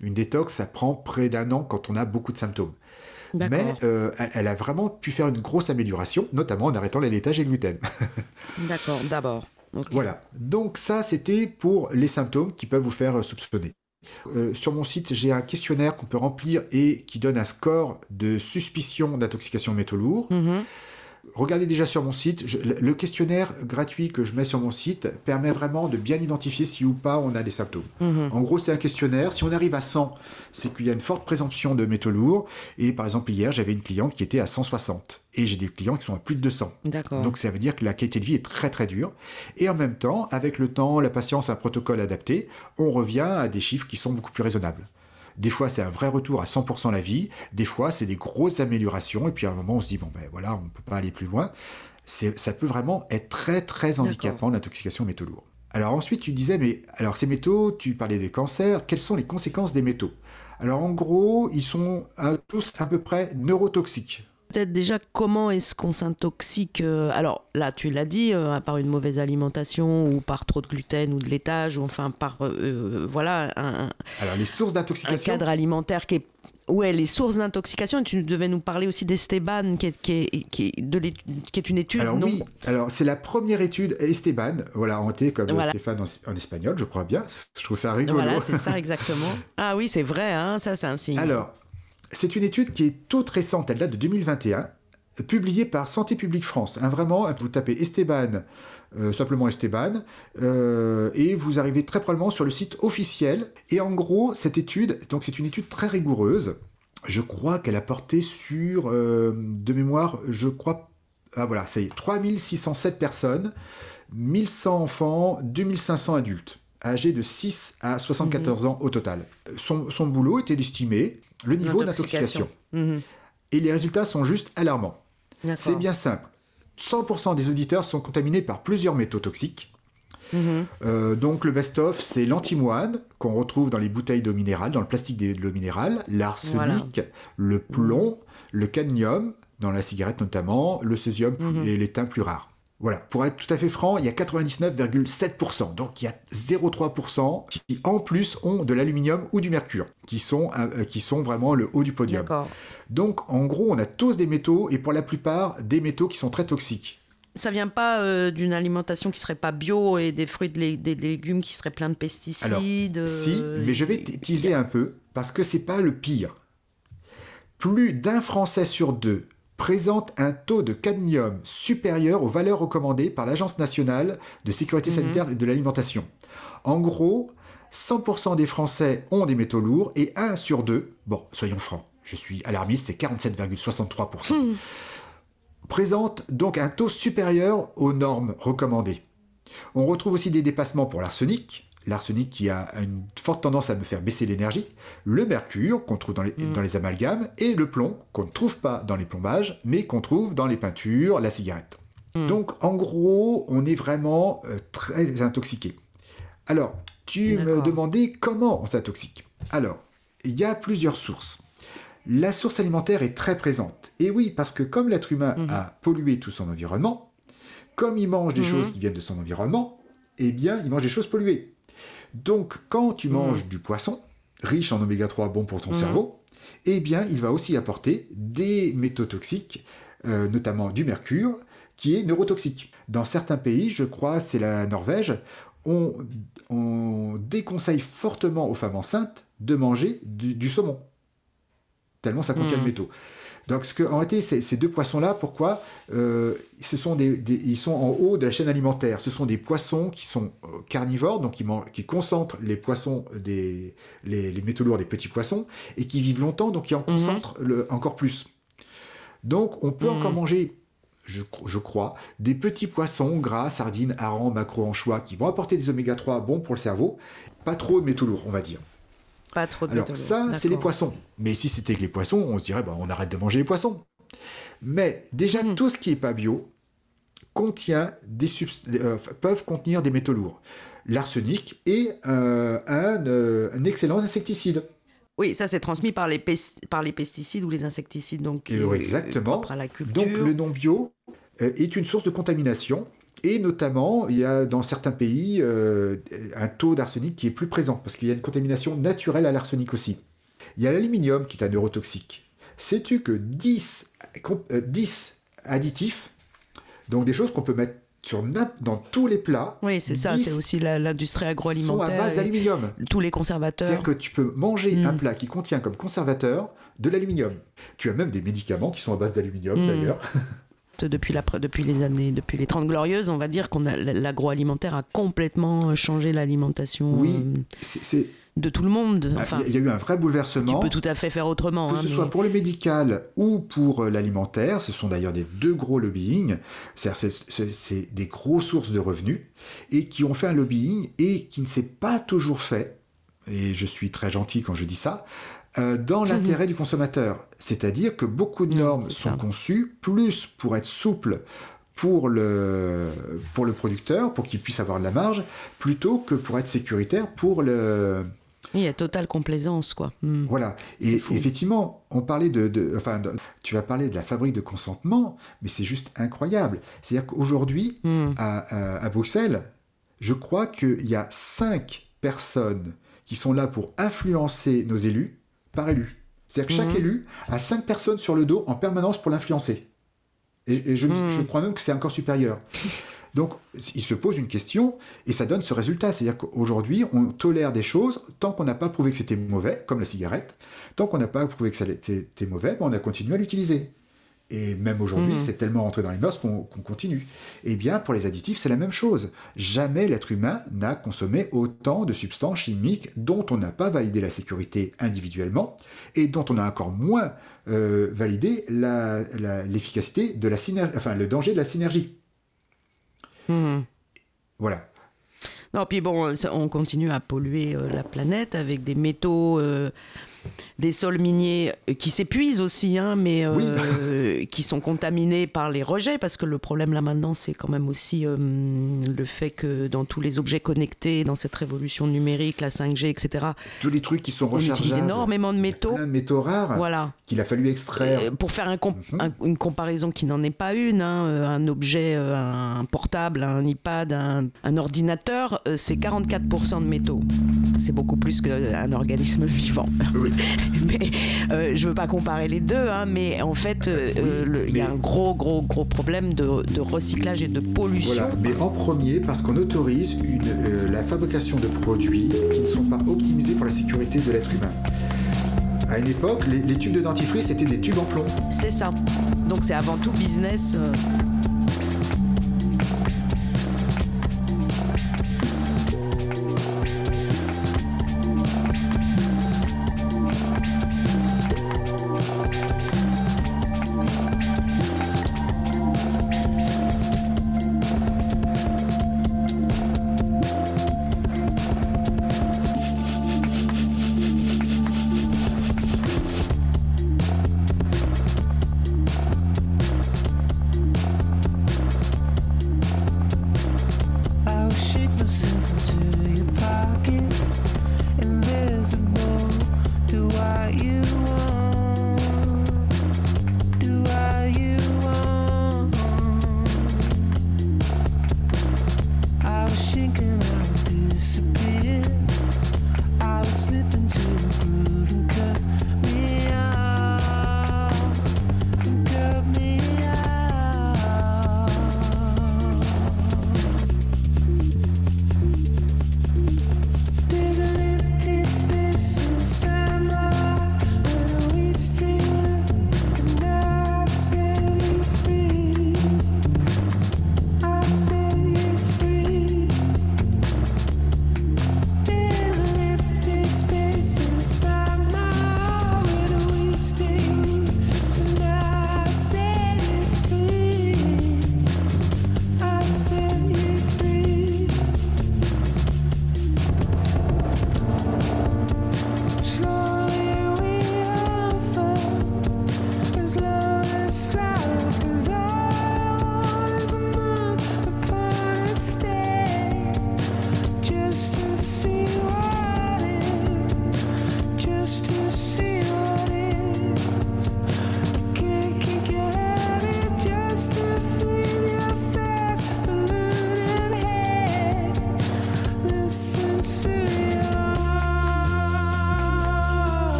Une détox, ça prend près d'un an quand on a beaucoup de symptômes. Mais euh, elle a vraiment pu faire une grosse amélioration, notamment en arrêtant les laitages et le gluten. D'accord, d'abord. Voilà. Donc ça, c'était pour les symptômes qui peuvent vous faire soupçonner. Euh, sur mon site, j'ai un questionnaire qu'on peut remplir et qui donne un score de suspicion d'intoxication métaux lourds. Mhm. Regardez déjà sur mon site, le questionnaire gratuit que je mets sur mon site permet vraiment de bien identifier si ou pas on a des symptômes. Mhm. En gros, c'est un questionnaire. Si on arrive à 100, c'est qu'il y a une forte présomption de métaux lourds. Et par exemple, hier, j'avais une cliente qui était à 160. Et j'ai des clients qui sont à plus de 200. Donc ça veut dire que la qualité de vie est très très dure. Et en même temps, avec le temps, la patience, un protocole adapté, on revient à des chiffres qui sont beaucoup plus raisonnables. Des fois, c'est un vrai retour à 100% la vie. Des fois, c'est des grosses améliorations. Et puis, à un moment, on se dit, bon, ben voilà, on ne peut pas aller plus loin. Ça peut vraiment être très, très handicapant, l'intoxication aux métaux lourds. Alors ensuite, tu disais, mais alors ces métaux, tu parlais des cancers, quelles sont les conséquences des métaux? Alors en gros, ils sont tous à peu près neurotoxiques peut-être déjà comment est-ce qu'on s'intoxique euh, Alors là, tu l'as dit, euh, par une mauvaise alimentation ou par trop de gluten ou de laitage, ou enfin par euh, voilà un, Alors les sources d'intoxication. Un cadre alimentaire qui est ouais, les sources d'intoxication. Tu devais nous parler aussi d'Esteban, qui est, qui, est, qui, est de qui est une étude. Alors oui, alors c'est la première étude Esteban, voilà, hanté comme Stéphane en, espagnol, je crois bien. Je trouve ça rigolo. Voilà, c'est ça exactement. ah oui, c'est vrai, hein, ça c'est un signe. Alors, c'est une étude qui est toute récente, elle date de 2021 publiée par Santé publique France. Hein, vraiment, vous tapez Esteban, euh, simplement Esteban, euh, et vous arrivez très probablement sur le site officiel. Et en gros, cette étude, donc c'est une étude très rigoureuse. Je crois qu'elle a porté sur, euh, de mémoire, je crois, ah voilà, ça y est, 3607 personnes, 1100 enfants, 2500 adultes âgés de 6 à 74 mhm. ans au total. Son, boulot était d'estimer le niveau d'intoxication. Et les résultats sont juste alarmants. C'est bien simple. 100% des auditeurs sont contaminés par plusieurs métaux toxiques. Mhm. Euh, donc le best-of, c'est l'antimoine qu'on retrouve dans les bouteilles d'eau minérale, dans le plastique de l'eau minérale, l'arsenic, le plomb, le cadmium, dans la cigarette notamment, le césium mhm. et l'étain plus rares. Voilà, pour être tout à fait franc, il y a 99,7%. Donc il y a 0,3% qui en plus ont de l'aluminium ou du mercure, qui sont, euh, qui sont vraiment le haut du podium. Donc en gros, on a tous des métaux et pour la plupart des métaux qui sont très toxiques. Ça vient pas euh, d'une alimentation qui serait pas bio et des fruits, des légumes qui seraient pleins de pesticides. Alors, si, euh, mais je vais teaser un peu parce que c'est pas le pire. Plus d'un Français sur deux présente un taux de cadmium supérieur aux valeurs recommandées par l'Agence nationale de sécurité mhm. sanitaire et de l'alimentation. En gros, 100% des Français ont des métaux lourds et 1 sur 2, bon, soyons francs, je suis alarmiste, c'est 47,63%, hmm. présente donc un taux supérieur aux normes recommandées. On retrouve aussi des dépassements pour l'arsenic, l'arsenic qui a une forte tendance à me faire baisser l'énergie, le mercure qu'on trouve dans les, mm. dans les, amalgames, et le plomb qu'on ne trouve pas dans les plombages, mais qu'on trouve dans les peintures, la cigarette. Mm. Donc en gros, on est vraiment euh, très intoxiqué. Alors, tu me demandais comment on s'intoxique. Alors, il y a plusieurs sources. La source alimentaire est très présente. Et oui, parce que comme l'être humain mm-hmm. a pollué tout son environnement, comme il mange des choses qui viennent de son environnement, eh bien, il mange des choses polluées. Donc, quand tu mm. manges du poisson, riche en oméga 3, bon pour ton mm. cerveau, eh bien, il va aussi apporter des métaux toxiques, euh, notamment du mercure, qui est neurotoxique. Dans certains pays, je crois, c'est la Norvège, on, déconseille fortement aux femmes enceintes de manger du, saumon, tellement ça contient de mm. métaux. Donc, ce que, en réalité, ces deux poissons-là, pourquoi euh, ce sont des, Ils sont en haut de la chaîne alimentaire. Ce sont des poissons qui sont euh, carnivores, donc qui, qui concentrent les poissons, des, les, métaux lourds des petits poissons, et qui vivent longtemps, donc qui en mhm. concentrent le, encore plus. Donc, on peut mhm. encore manger je, je, crois, des petits poissons gras, sardines, harengs, maquereaux, anchois, qui vont apporter des oméga 3 bons pour le cerveau, pas trop de métaux lourds, on va dire. Pas trop de Alors ça, c'est les poissons. Mais si c'était que les poissons, on se dirait, bah, on arrête de manger les poissons. Mais déjà, hmm. tout ce qui n'est pas bio contient des euh, peuvent contenir des métaux lourds. L'arsenic est euh, euh, un, excellent insecticide. Oui, ça c'est transmis par les, par les pesticides ou les insecticides. Donc, exactement. la culture. Donc le non bio est une source de contamination et notamment, il y a dans certains pays euh, un taux d'arsenic qui est plus présent, parce qu'il y a une contamination naturelle à l'arsenic aussi. Il y a l'aluminium qui est un neurotoxique. Sais-tu que 10, 10 euh, additifs, donc des choses qu'on peut mettre sur dans tous les plats. Oui, c'est ça, c'est aussi l'industrie agroalimentaire. Sont à base d'aluminium. Tous les conservateurs. C'est-à-dire que tu peux manger un mm. plat qui contient comme conservateur de l'aluminium. Tu as même des médicaments qui sont à base d'aluminium mm. d'ailleurs. depuis, la, depuis les années, depuis les 30 glorieuses, on va dire qu'on a l'agroalimentaire a complètement changé l'alimentation. Oui, euh, c'est de tout le monde. Bah, il y a eu un vrai bouleversement. Tu peux tout à fait faire autrement. Que hein, ce soit pour le médical ou pour euh, l'alimentaire, ce sont d'ailleurs des deux gros lobbying. C'est des grosses sources de revenus et qui ont fait un lobbying et qui ne s'est pas toujours fait. Et je suis très gentil quand je dis ça, euh, dans l'intérêt du consommateur. C'est-à-dire que beaucoup de normes sont conçues plus pour être souples pour le, pour le producteur, pour qu'il puisse avoir de la marge, plutôt que pour être sécuritaire pour le... Il y a totale complaisance, quoi. Hmm. Voilà. Et effectivement, on parlait de, enfin, tu vas parler de la fabrique de consentement, mais c'est juste incroyable. C'est-à-dire qu'aujourd'hui, hmm. à, à, Bruxelles, je crois qu'il y a cinq personnes qui sont là pour influencer nos élus par élu. C'est-à-dire que chaque mhm. élu a cinq personnes sur le dos en permanence pour l'influencer. Et, je, mhm. je, crois même que c'est encore supérieur. Donc, il se pose une question et ça donne ce résultat. C'est-à-dire qu'aujourd'hui, on tolère des choses tant qu'on n'a pas prouvé que c'était mauvais, comme la cigarette. Tant qu'on n'a pas prouvé que c'était mauvais, ben, on a continué à l'utiliser. Et même aujourd'hui, mhm. c'est tellement rentré dans les mœurs qu'on continue. Eh bien, pour les additifs, c'est la même chose. Jamais l'être humain n'a consommé autant de substances chimiques dont on n'a pas validé la sécurité individuellement et dont on a encore moins euh, validé l'efficacité de la synergie, enfin le danger de la synergie. Mhm. Voilà. Non, puis bon, on continue à polluer euh, la planète avec des métaux. Euh, des sols miniers euh, qui s'épuisent aussi, hein, mais euh, qui sont contaminés par les rejets, parce que le problème là maintenant, c'est quand même aussi euh, le fait que dans tous les objets connectés, dans cette révolution numérique, la 5G, etc. Tous les trucs qui sont rechargeables. On utilise énormément de métaux. Plein de métaux rares. Voilà. Qu'il a fallu extraire. pour faire mhm. une comparaison qui n'en est pas une, hein, un objet, un portable, un iPad, un, un ordinateur, c'est 44% de métaux. C'est beaucoup plus qu'un organisme vivant. Oui. mais euh, je veux pas comparer les deux, hein, mais en fait, euh, il y a un gros, gros, gros problème de, recyclage et de pollution. Voilà, mais en premier, parce qu'on autorise une, euh, la fabrication de produits qui ne sont pas optimisés pour la sécurité de l'être humain. À une époque, les, les, tubes de dentifrice étaient des tubes en plomb. C'est ça. Donc c'est avant tout business.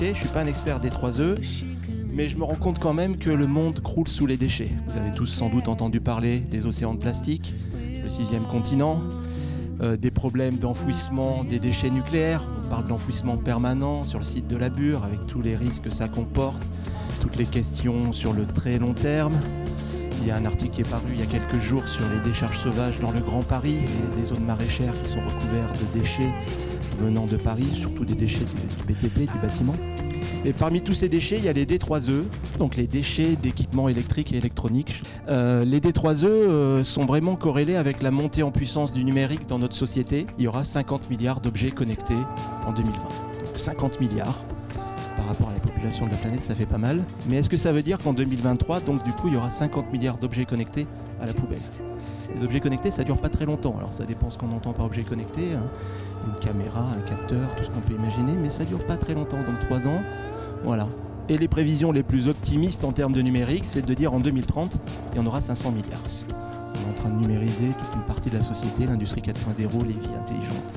Je suis pas un expert des 3 E, mais je me rends compte quand même que le monde croule sous les déchets. Vous avez tous sans doute entendu parler des océans de plastique, le sixième continent, euh, des problèmes d'enfouissement des déchets nucléaires. On parle d'enfouissement permanent sur le site de la Bure avec tous les risques que ça comporte, toutes les questions sur le très long terme. Il y a un article qui est paru il y a quelques jours sur les décharges sauvages dans le Grand Paris, et les zones maraîchères qui sont recouvertes de déchets venant de Paris, surtout des déchets du, BTP, du bâtiment. Et parmi tous ces déchets, il y a les D3E, donc les déchets d'équipements électriques et électroniques. Euh, les D3E euh, sont vraiment corrélés avec la montée en puissance du numérique dans notre société. Il y aura 50 milliards d'objets connectés en 2020. Donc 50 milliards par rapport à la population de la planète, ça fait pas mal. Mais est-ce que ça veut dire qu'en 2023, donc du coup, il y aura 50 milliards d'objets connectés à la poubelle Les objets connectés, ça dure pas très longtemps. Alors ça dépend ce qu'on entend par objet connecté. Hein. Une caméra, un capteur, tout ce qu'on peut imaginer, mais ça dure pas très longtemps. Donc 3 ans, voilà. Et les prévisions les plus optimistes en termes de numérique, c'est de dire en 2030, il y en aura 500 milliards. On est en train de numériser toute une partie de la société, l'industrie 4.0, les vies intelligentes.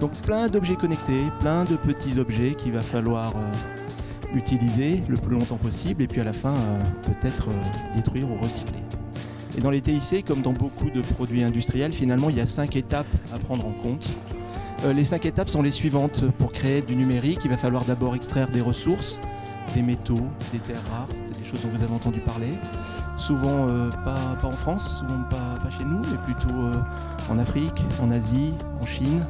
Donc plein d'objets connectés, plein de petits objets qu'il va falloir euh, utiliser le plus longtemps possible et puis à la fin euh, peut-être euh, détruire ou recycler. Et dans les TIC, comme dans beaucoup de produits industriels, finalement il y a cinq étapes à prendre en compte. les cinq étapes sont les suivantes. Pour créer du numérique, il va falloir d'abord extraire des ressources, des métaux, des terres rares, des choses dont vous avez entendu parler. Souvent euh, pas, en France, souvent pas, chez nous, mais plutôt euh, en Afrique, en Asie, en Chine.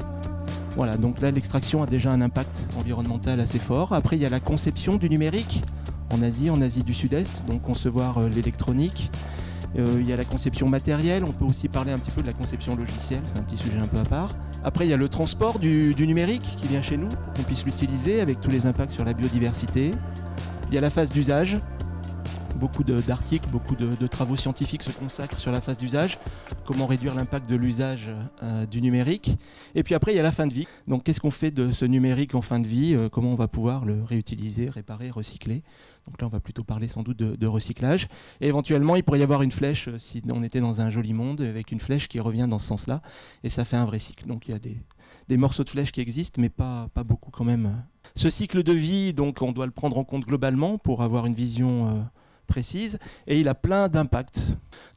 Voilà, donc là l'extraction a déjà un impact environnemental assez fort. Après il y a la conception du numérique en Asie, en Asie du Sud-Est, donc concevoir euh, l'électronique. Il y a la conception matérielle, on peut aussi parler un petit peu de la conception logicielle, c'est un petit sujet un peu à part. Après, il y a le transport du, numérique qui vient chez nous qu'on puisse l'utiliser avec tous les impacts sur la biodiversité. Il y a la phase d'usage. Beaucoup d'articles, beaucoup de, travaux scientifiques se consacrent sur la phase d'usage, comment réduire l'impact de l'usage euh, du numérique. Et puis après, il y a la fin de vie. Donc qu'est-ce qu'on fait de ce numérique en fin de vie? Euh, Comment on va pouvoir le réutiliser, réparer, recycler? Donc là, on va plutôt parler sans doute de, recyclage. Et éventuellement, il pourrait y avoir une flèche, euh, si on était dans un joli monde, avec une flèche qui revient dans ce sens-là. Et ça fait un vrai cycle. Donc il y a des, morceaux de flèche qui existent, mais pas, beaucoup quand même. Ce cycle de vie, donc, on doit le prendre en compte globalement pour avoir une vision précise, et il a plein d'impacts.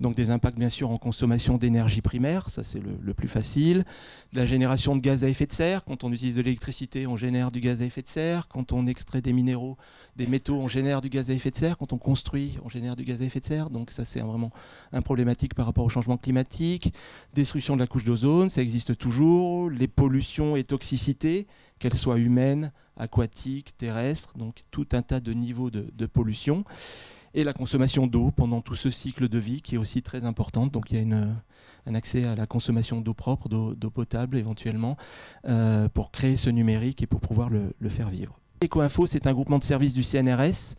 Donc des impacts bien sûr en consommation d'énergie primaire, ça c'est le, plus facile, la génération de gaz à effet de serre, quand on utilise de l'électricité on génère du gaz à effet de serre, quand on extrait des minéraux, des métaux on génère du gaz à effet de serre, quand on construit on génère du gaz à effet de serre, donc ça c'est vraiment un problématique par rapport au changement climatique, destruction de la couche d'ozone, ça existe toujours, les pollutions et toxicités, qu'elles soient humaines, aquatiques, terrestres, donc tout un tas de niveaux de pollution et la consommation d'eau pendant tout ce cycle de vie qui est aussi très importante. Donc il y a un accès à la consommation d'eau propre, d'eau potable éventuellement, euh, pour créer ce numérique et pour pouvoir le, faire vivre. EcoInfo, c'est un groupement de services du CNRS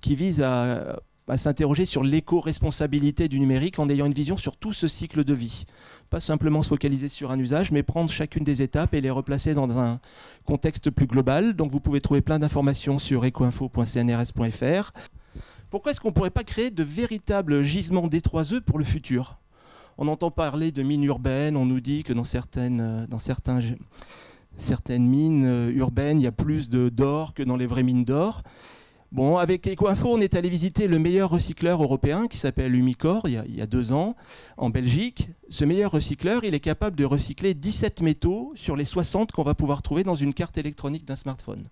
qui vise à s'interroger sur l'éco-responsabilité du numérique en ayant une vision sur tout ce cycle de vie. Pas simplement se focaliser sur un usage, mais prendre chacune des étapes et les replacer dans un contexte plus global. Donc vous pouvez trouver plein d'informations sur ecoinfo.cnrs.fr. Pourquoi est-ce qu'on ne pourrait pas créer de véritables gisements D3E pour le futur? On entend parler de mines urbaines, on nous dit que dans certaines, mines euh, urbaines, il y a plus d'or que dans les vraies mines d'or. Bon, avec EcoInfo, on est allé visiter le meilleur recycleur européen qui s'appelle Umicore il y, a, il y, a, deux ans en Belgique. Ce meilleur recycleur, il est capable de recycler 17 métaux sur les 60 qu'on va pouvoir trouver dans une carte électronique d'un smartphone.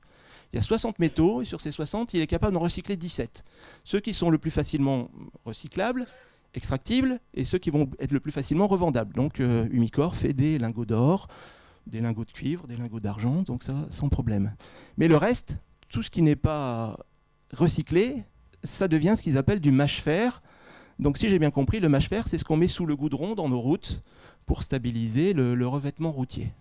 Il y a 60 métaux et sur ces 60, il est capable d'en recycler 17. Ceux qui sont le plus facilement recyclables, extractibles et ceux qui vont être le plus facilement revendables. Donc euh, Umicore fait des lingots d'or, des lingots de cuivre, des lingots d'argent, donc ça sans problème. Mais le reste, tout ce qui n'est pas recyclé, ça devient ce qu'ils appellent du mâche-fer. Donc si j'ai bien compris, le mâche-fer, c'est ce qu'on met sous le goudron dans nos routes pour stabiliser le revêtement routier.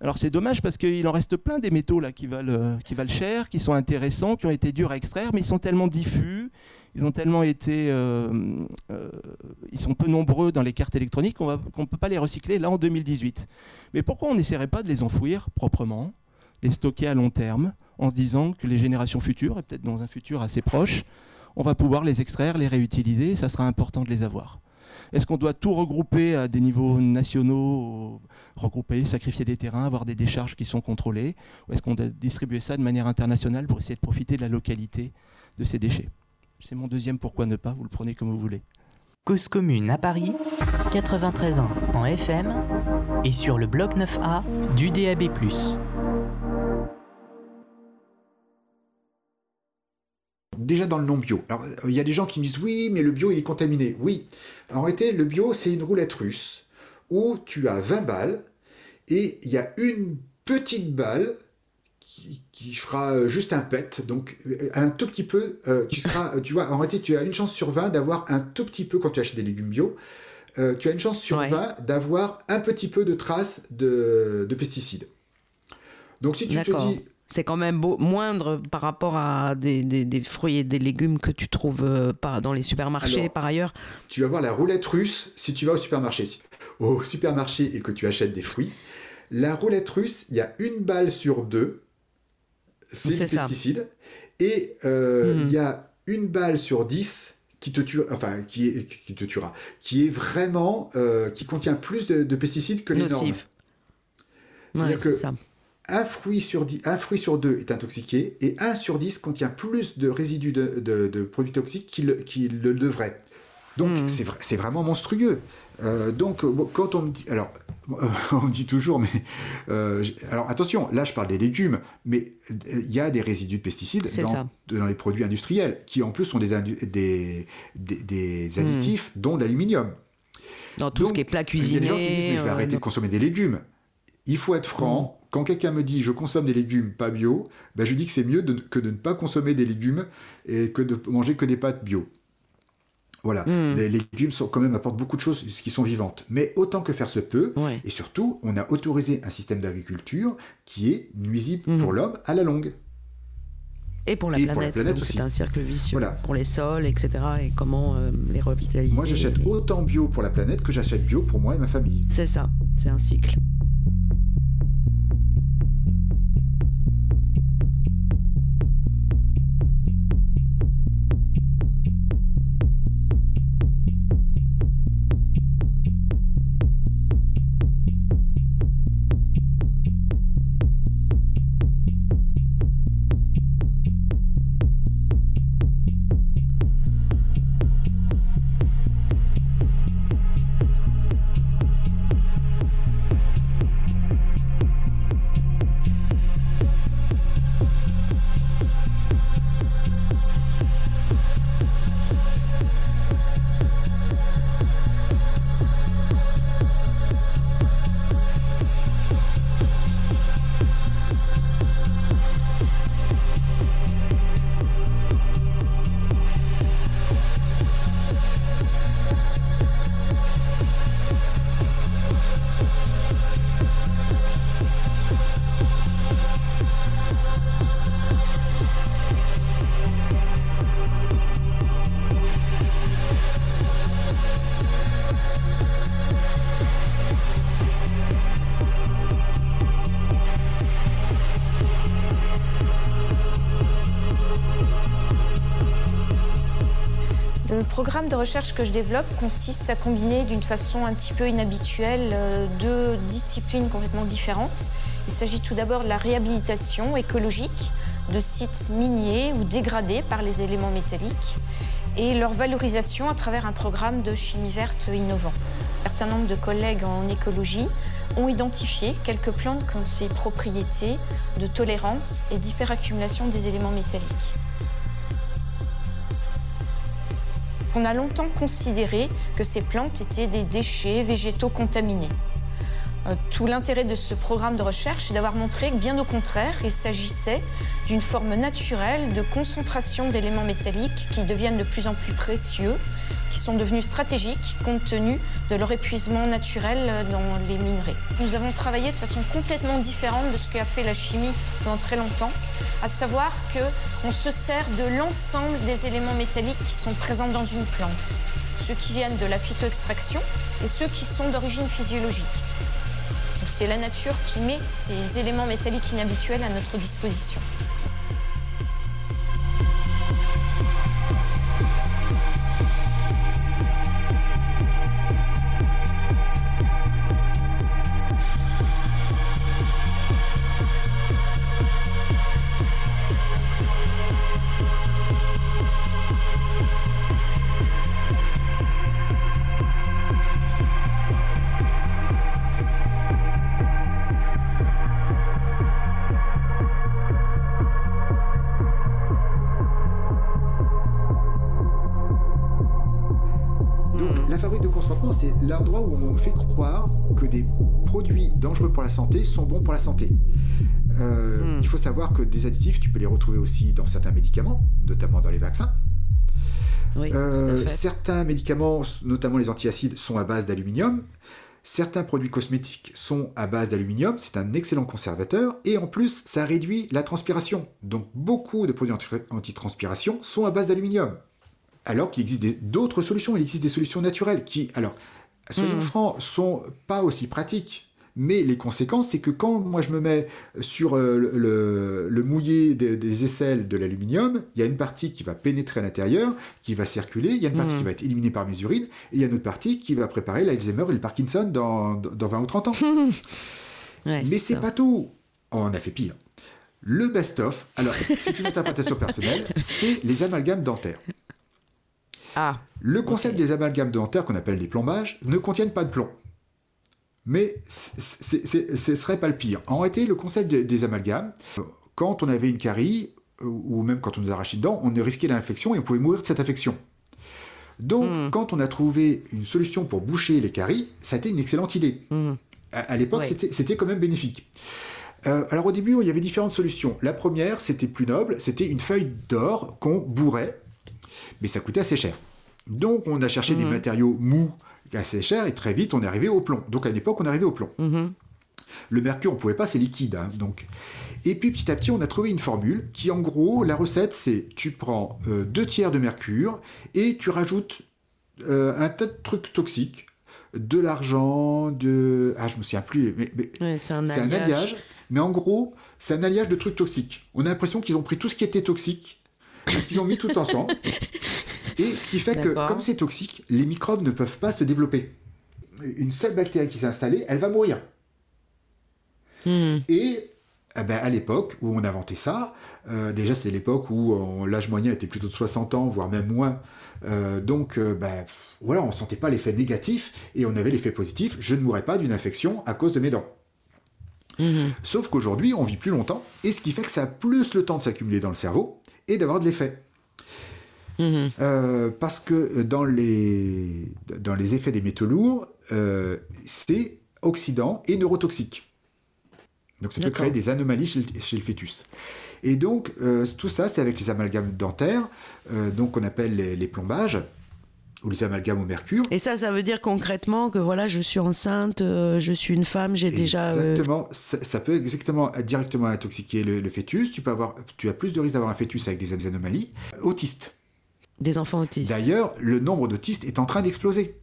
Alors c'est dommage parce qu'il en reste plein des métaux là qui valent, euh, qui valent cher, qui sont intéressants, qui ont été durs à extraire, mais ils sont tellement diffus, ils ont tellement été, euh, euh, ils sont peu nombreux dans les cartes électroniques qu'on ne peut pas les recycler là en 2018. Mais pourquoi on n'essaierait pas de les enfouir proprement, les stocker à long terme, en se disant que les générations futures, et peut-être dans un futur assez proche, on va pouvoir les extraire, les réutiliser, et ça sera important de les avoir? Est-ce qu'on doit tout regrouper à des niveaux nationaux, regrouper, sacrifier des terrains, avoir des décharges qui sont contrôlées Ou est-ce qu'on doit distribuer ça de manière internationale pour essayer de profiter de la localité de ces déchets? C'est mon deuxième pourquoi ne pas, vous le prenez comme vous voulez. Cause commune à Paris, 93 ans en FM et sur le bloc 9A du DAB+. Déjà dans le non bio. Alors, il y a des gens qui me disent oui, mais le bio, il est contaminé. Oui. En réalité, le bio, c'est une roulette russe où tu as 20 balles et il y a une petite balle qui, fera juste un pet, donc un tout petit peu, euh, tu seras, tu vois, en réalité, tu as une chance sur 20 d'avoir un tout petit peu, quand tu achètes des légumes bio, euh, tu as une chance sur 20 d'avoir un petit peu de traces de, de pesticides. Donc si tu te dis, c'est quand même moindre par rapport à des, des, fruits et des légumes que tu trouves euh, pas dans les supermarchés par ailleurs. Tu vas voir la roulette russe si tu vas au supermarché. Au supermarché et que tu achètes des fruits. La roulette russe, il y a une balle sur deux, c'est des pesticides. Et euh, il y a une balle sur 10 qui te tue, enfin qui, est, qui te tuera, qui est vraiment, euh, qui contient plus de, pesticides que les normes. C'est-à-dire que un fruit, sur un fruit sur deux est intoxiqué et un sur 10 contient plus de résidus de, produits toxiques qu'il le devrait. Donc hmm. c'est vraiment monstrueux. Euh, donc quand on me dit, alors on me dit toujours, mais euh, alors attention, là je parle des légumes, mais il y a des résidus de pesticides dans, dans, les produits industriels qui en plus sont des, des, des, hmm. additifs, dont l'aluminium. Dans tout ce qui est plat cuisiné. Il y a des gens qui disent mais je vais euh, arrêter de consommer des légumes. Il faut être franc. Hmm. Quand quelqu'un me dit je consomme des légumes pas bio, ben je dis que c'est mieux que de ne pas consommer des légumes et que de manger que des pâtes bio. Voilà, hmm. les légumes sont, quand même apportent beaucoup de choses qui sont vivantes. Mais autant que faire se peut, et surtout, on a autorisé un système d'agriculture qui est nuisible hmm. pour l'homme à la longue. Et pour la planète, aussi. C'est un cercle vicieux pour les sols, etc. Et comment euh, les revitaliser. Moi, j'achète autant bio pour la planète que j'achète bio pour moi et ma famille. C'est ça, c'est un cycle. Recherche que je développe consiste à combiner d'une façon un petit peu inhabituelle euh, deux disciplines complètement différentes. Il s'agit tout d'abord de la réhabilitation écologique de sites miniers ou dégradés par les éléments métalliques et leur valorisation à travers un programme de chimie verte innovant. Un certain nombre de collègues en écologie ont identifié quelques plantes qui ont ces propriétés de tolérance et d'hyperaccumulation des éléments métalliques. On a longtemps considéré que ces plantes étaient des déchets végétaux contaminés. Euh, tout l'intérêt de ce programme de recherche est d'avoir montré que, bien au contraire, il s'agissait d'une forme naturelle de concentration d'éléments métalliques qui deviennent de plus en plus précieux qui sont devenus stratégiques compte tenu de leur épuisement naturel dans les minerais. Nous avons travaillé de façon complètement différente de ce qu'a fait la chimie pendant très longtemps, à savoir qu'on se sert de l'ensemble des éléments métalliques qui sont présents dans une plante, ceux qui viennent de la phytoextraction et ceux qui sont d'origine physiologique. C'est la nature qui met ces éléments métalliques inhabituels à notre disposition. Santé sont bons pour la santé. Euh, hmm. Il faut savoir que des additifs, tu peux les retrouver aussi dans certains médicaments, notamment dans les vaccins. Euh, certains médicaments, notamment les antiacides, sont à base d'aluminium. Certains produits cosmétiques sont à base d'aluminium, c'est un excellent conservateur, et en plus, ça réduit la transpiration. Donc beaucoup de produits anti-transpiration sont à base d'aluminium. Alors qu'il existe d'autres solutions, il existe des solutions naturelles qui, alors, soyons mmh. francs, sont pas aussi pratiques, Mais les conséquences, c'est que quand moi je me mets sur euh, le, mouillé des, aisselles de l'aluminium, il y a une partie qui va pénétrer à l'intérieur, qui va circuler, il y a une partie qui hmm. va être éliminée par mes urines, et il y a une autre partie qui va préparer l'Alzheimer et le Parkinson dans, dans 20 ou 30 ans. Mais c'est pas tout. on a fait pire. Le best-of, alors c'est une interprétation personnelle, c'est les amalgames dentaires. Ah, le concept des amalgames dentaires qu'on appelle des plombages ne contiennent pas de plomb. Mais ce serait pas le pire. En réalité, le concept des amalgames, quand on avait une carie, ou même quand on nous arrachait dedans, on risquait l'infection et on pouvait mourir de cette infection. Donc, hmm. quand on a trouvé une solution pour boucher les caries, ça a été une excellente idée. Hmm. À, l'époque, c'était quand même bénéfique. Euh, alors au début, il y avait différentes solutions. La première, c'était plus noble, c'était une feuille d'or qu'on bourrait, mais ça coûtait assez cher. Donc on a cherché des mhm. matériaux mous assez chers et très vite on est arrivé au plomb. Donc à l'époque, on est arrivé au plomb. Mhm. Le mercure, on ne pouvait pas, c'est liquide. Hein, donc. Et puis petit à petit, on a trouvé une formule qui, en gros, la recette, c'est tu prends euh, deux tiers de mercure et tu rajoutes euh, un tas de trucs toxiques, de l'argent, de... Ah, je me souviens plus, mais, c'est un, alliage. Mais en gros, c'est un alliage de trucs toxiques. On a l'impression qu'ils ont pris tout ce qui était toxique, qu'ils ont mis tout ensemble. Et ce qui fait que, comme c'est toxique, les microbes ne peuvent pas se développer. Une seule bactérie qui s'est installée, elle va mourir. Hmm. Et eh ben, à l'époque où on inventait ça, euh, déjà c'était l'époque où euh, l'âge moyen était plutôt de 60 ans, voire même moins. Euh, donc ben, voilà, on ne sentait pas l'effet négatif et on avait l'effet positif, je ne mourrais pas d'une infection à cause de mes dents. Mhm. Sauf qu'aujourd'hui, on vit plus longtemps, et ce qui fait que ça a plus le temps de s'accumuler dans le cerveau et d'avoir de l'effet. Mhm. Euh, parce que dans les, dans les effets des métaux lourds, euh, c'est oxydant et neurotoxique. Donc ça peut créer des anomalies chez le, fœtus. Et donc euh, tout ça, c'est avec les amalgames dentaires, donc qu'on appelle les plombages ou les amalgames au mercure. Et ça, ça veut dire concrètement que voilà, je suis enceinte, euh, je suis une femme, j'ai déjà. Euh, exactement, ça, peut exactement directement intoxiquer le, fœtus. Tu peux avoir, tu as plus de risques d'avoir un fœtus avec des anomalies. Autistes. Des enfants autistes. D'ailleurs, le nombre d'autistes est en train d'exploser.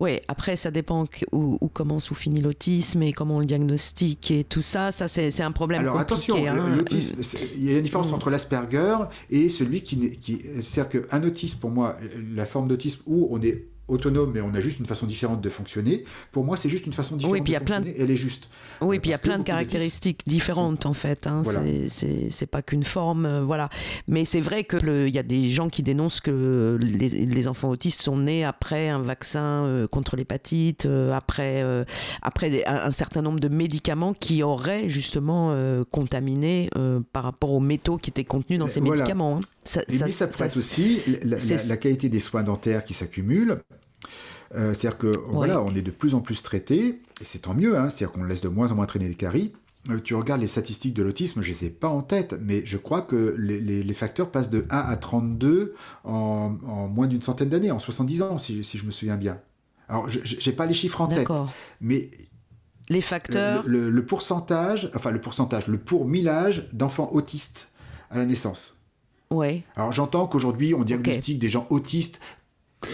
Oui, après, ça dépend où, où commence ou finit l'autisme et comment on le diagnostique et tout ça. Ça, c'est un problème Alors attention, hein. l'autisme, il y a une différence mm. entre l'Asperger et celui qui. qui C'est-à-dire qu'un autisme, pour moi, la forme d'autisme où on est autonome, mais on a juste une façon différente de fonctionner. Pour moi, c'est juste une façon différente de fonctionner. Elle est juste. Oui, puis il y a plein de caractéristiques différentes en fait. Hein. C'est pas qu'une forme, euh, voilà. Mais c'est vrai que il y a des gens qui dénoncent que les, enfants autistes sont nés après un vaccin euh, contre l'hépatite, euh, après après un, certain nombre de médicaments qui auraient justement contaminé par rapport aux métaux qui étaient contenus dans ces médicaments. Hein. Ça, ça, ça, ça aussi la, qualité des soins dentaires qui s'accumulent. Euh, c'est-à-dire que voilà, on est de plus en plus traité, et c'est tant mieux, hein, c'est-à-dire qu'on laisse de moins en moins traîner les caries. Euh, tu regardes les statistiques de l'autisme, je ne les ai pas en tête, mais je crois que les, facteurs passent de 1 à 32 en, moins d'une centaine d'années, en 70 ans, si, je me souviens bien. Alors, je n'ai pas les chiffres en tête, mais les facteurs. Le, pourcentage, enfin le pourcentage, le pourmillage d'enfants autistes à la naissance. Ouais. Alors j'entends qu'aujourd'hui on diagnostique des gens autistes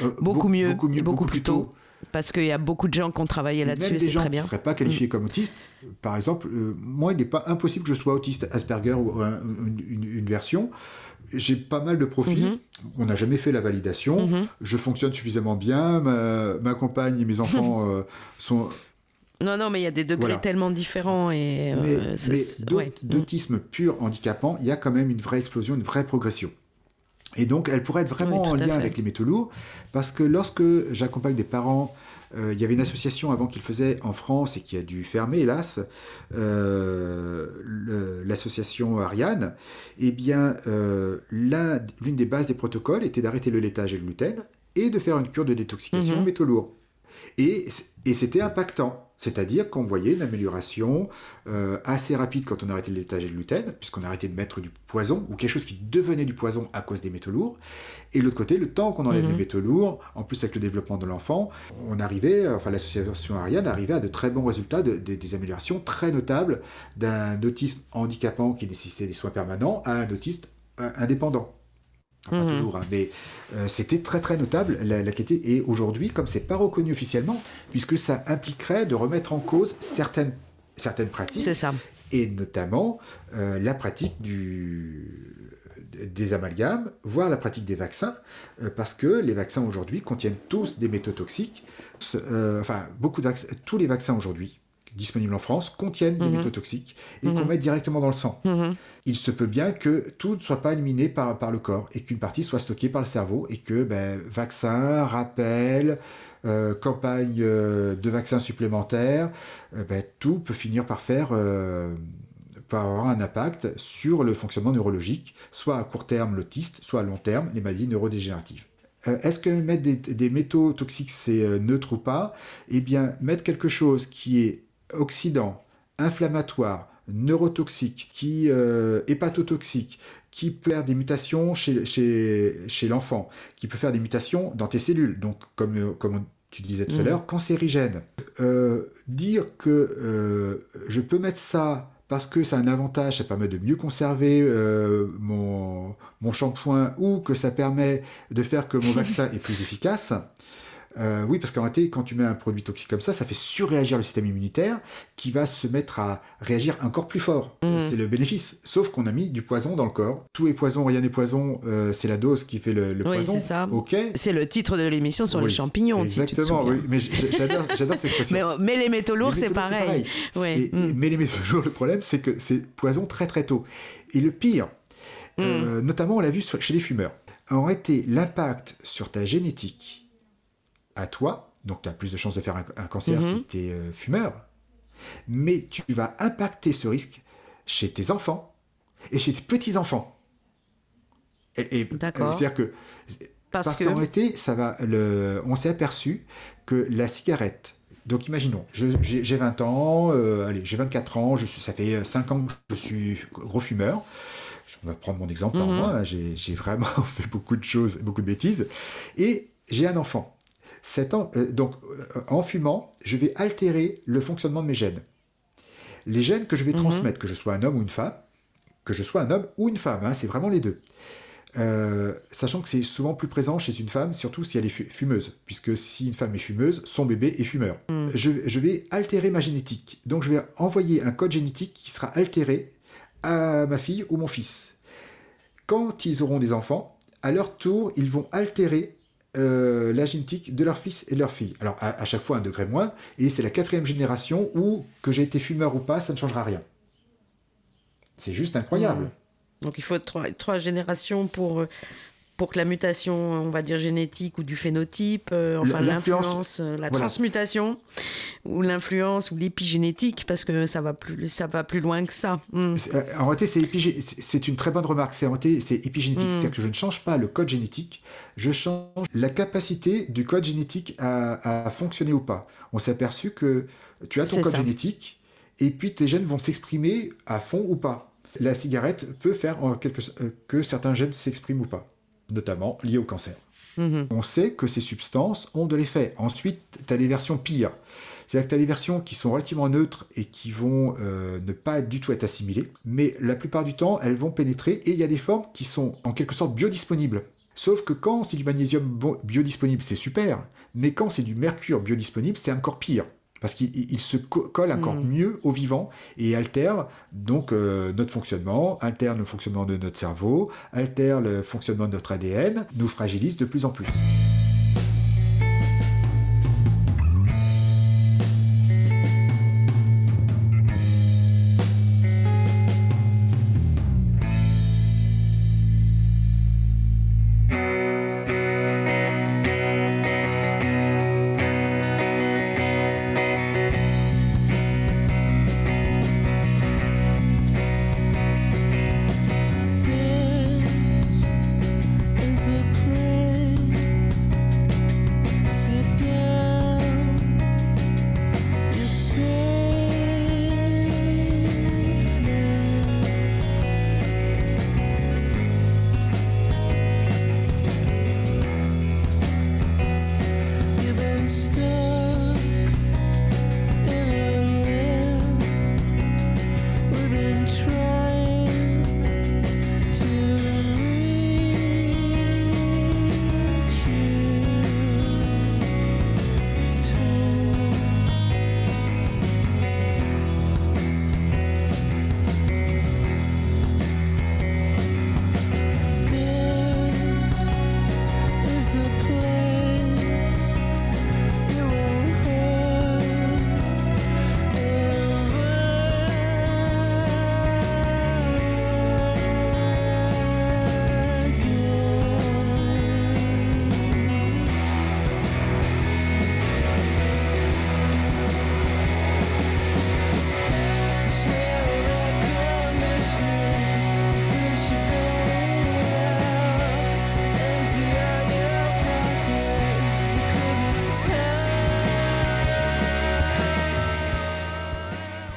euh, beaucoup, mieux, beaucoup mieux, beaucoup, plus tôt. Parce qu'il y a beaucoup de gens qui ont travaillé là-dessus, c'est très bien. Qui ne seraient pas qualifiés mm. comme autistes, par exemple, euh, moi, il n'est pas impossible que je sois autiste Asperger ou une, version. J'ai pas mal de profils. Mm-hmm. On n'a jamais fait la validation. Mm-hmm. Je fonctionne suffisamment bien. Ma, compagne et mes enfants euh, sont non, non, mais il y a des degrés tellement différents. Et, mais, d'autisme pur handicapant, il y a quand même une vraie explosion, une vraie progression. Et donc, elle pourrait être vraiment en lien avec les métaux lourds, parce que lorsque j'accompagne des parents, euh, il y avait une association avant qu'ils faisaient en France et qui a dû fermer, hélas, euh, l'association Ariane. Eh bien, euh, l'une des bases des protocoles était d'arrêter le laitage et le gluten et de faire une cure de détoxication mmh. métaux lourds. Et, et c'était impactant. C'est-à-dire qu'on voyait une amélioration euh, assez rapide quand on arrêtait le laitage et le gluten, puisqu'on arrêtait de mettre du poison, ou quelque chose qui devenait du poison à cause des métaux lourds. Et de l'autre côté, le temps qu'on enlève les mhm. métaux lourds, en plus avec le développement de l'enfant, on arrivait, enfin l'association Ariane arrivait à de très bons résultats, des améliorations très notables d'un autisme handicapant qui nécessitait des soins permanents à un autiste euh, indépendant. Pas mhm. toujours, hein, mais euh, c'était très très notable la, qualité. Et aujourd'hui, comme c'est pas reconnu officiellement, puisque ça impliquerait de remettre en cause certaines, certaines pratiques. Ça. Et notamment euh, la pratique du, des amalgames, voire la pratique des vaccins, euh, parce que les vaccins aujourd'hui contiennent tous des métaux toxiques. enfin, beaucoup de tous les vaccins aujourd'hui disponibles en France contiennent des mhm. métaux toxiques et qu'on mhm. met directement dans le sang. Mhm. Il se peut bien que tout ne soit pas éliminé par, par le corps et qu'une partie soit stockée par le cerveau et que ben, vaccins, rappels, euh, campagne euh, de vaccins supplémentaires, euh, ben, tout peut finir par faire par avoir un impact sur le fonctionnement neurologique, soit à court terme l'autiste, soit à long terme les maladies neurodégénératives. Est-ce que mettre des, des métaux toxiques c'est neutre ou pas? Eh bien, mettre quelque chose qui est oxydant, inflammatoire, neurotoxique, qui euh, hépatotoxique, qui peut faire des mutations chez, chez, l'enfant, qui peut faire des mutations dans tes cellules, donc comme, euh, comme tu disais tout à mmh. l'heure, cancérigène. Euh, dire que je peux mettre ça parce que ça a un avantage, ça permet de mieux conserver mon, mon shampoing ou que ça permet de faire que mon vaccin est plus efficace, euh, oui, parce qu'en réalité, quand tu mets un produit toxique comme ça, ça fait surréagir le système immunitaire qui va se mettre à réagir encore plus fort. Mmh. C'est le bénéfice. Sauf qu'on a mis du poison dans le corps. Tout est poison, rien n'est poison. Euh, c'est la dose qui fait le, le oui, c'est ça. C'est le titre de l'émission sur les champignons. Exactement, oui. Mais j'adore cette expression. Mais, les métaux lourds, c'est pareil. Mmh. Mais les métaux lourds, le problème, c'est que c'est poison très très tôt. Et le pire, mmh. euh, notamment, on l'a vu chez les fumeurs. En réalité, l'impact sur ta génétique à toi, donc tu as plus de chances de faire un, cancer si mhm. tu es euh, fumeur, mais tu vas impacter ce risque chez tes enfants et chez tes petits-enfants. Et, C'est-à-dire que parce, qu'en réalité, ça va, le, on s'est aperçu que la cigarette, donc imaginons, j'ai 20 ans, euh, allez, j'ai 24 ans, je suis, ça fait 5 ans que je suis gros fumeur. On va prendre mon exemple par mhm. moi, hein, j'ai vraiment fait beaucoup de choses, beaucoup de bêtises. Et j'ai un enfant. Euh, donc, euh, en fumant, je vais altérer le fonctionnement de mes gènes. Les gènes que je vais mhm. transmettre, que je sois un homme ou une femme, que je sois un homme ou une femme, hein, c'est vraiment les deux. Euh, sachant que c'est souvent plus présent chez une femme, surtout si elle est fumeuse, puisque si une femme est fumeuse, son bébé est fumeur. Mhm. Je, vais altérer ma génétique. Donc je vais envoyer un code génétique qui sera altéré à ma fille ou mon fils. Quand ils auront des enfants, à leur tour, ils vont altérer euh, la génétique de leur fils et de leur fille. Alors à, chaque fois un degré moins, et c'est la quatrième génération où, que j'ai été fumeur ou pas, ça ne changera rien. C'est juste incroyable. Donc il faut trois, trois générations pour, euh, pour que la mutation, on va dire génétique ou du phénotype, euh, enfin l'influence, euh, la transmutation ou l'influence ou l'épigénétique, parce que ça va plus, ça va plus loin que ça. Hmm. Euh, en réalité, c'est une très bonne remarque. C'est c'est épigénétique, hmm. c'est-à-dire que je ne change pas le code génétique, je change la capacité du code génétique à, fonctionner ou pas. On s'est aperçu que tu as ton code génétique et puis tes gènes vont s'exprimer à fond ou pas. La cigarette peut faire en quelque, que certains gènes s'expriment ou pas notamment liées au cancer. Mhm. On sait que ces substances ont de l'effet. Ensuite, tu as des versions pires. C'est-à-dire que tu as des versions qui sont relativement neutres et qui vont euh, ne pas du tout être assimilées, mais la plupart du temps, elles vont pénétrer et il y a des formes qui sont en quelque sorte biodisponibles. Sauf que quand c'est du magnésium biodisponible, c'est super, mais quand c'est du mercure biodisponible, c'est encore pire parce qu'il se colle encore mm. mieux au vivant et altère donc euh, notre fonctionnement, altère le fonctionnement de notre cerveau, altère le fonctionnement de notre ADN, nous fragilise de plus en plus.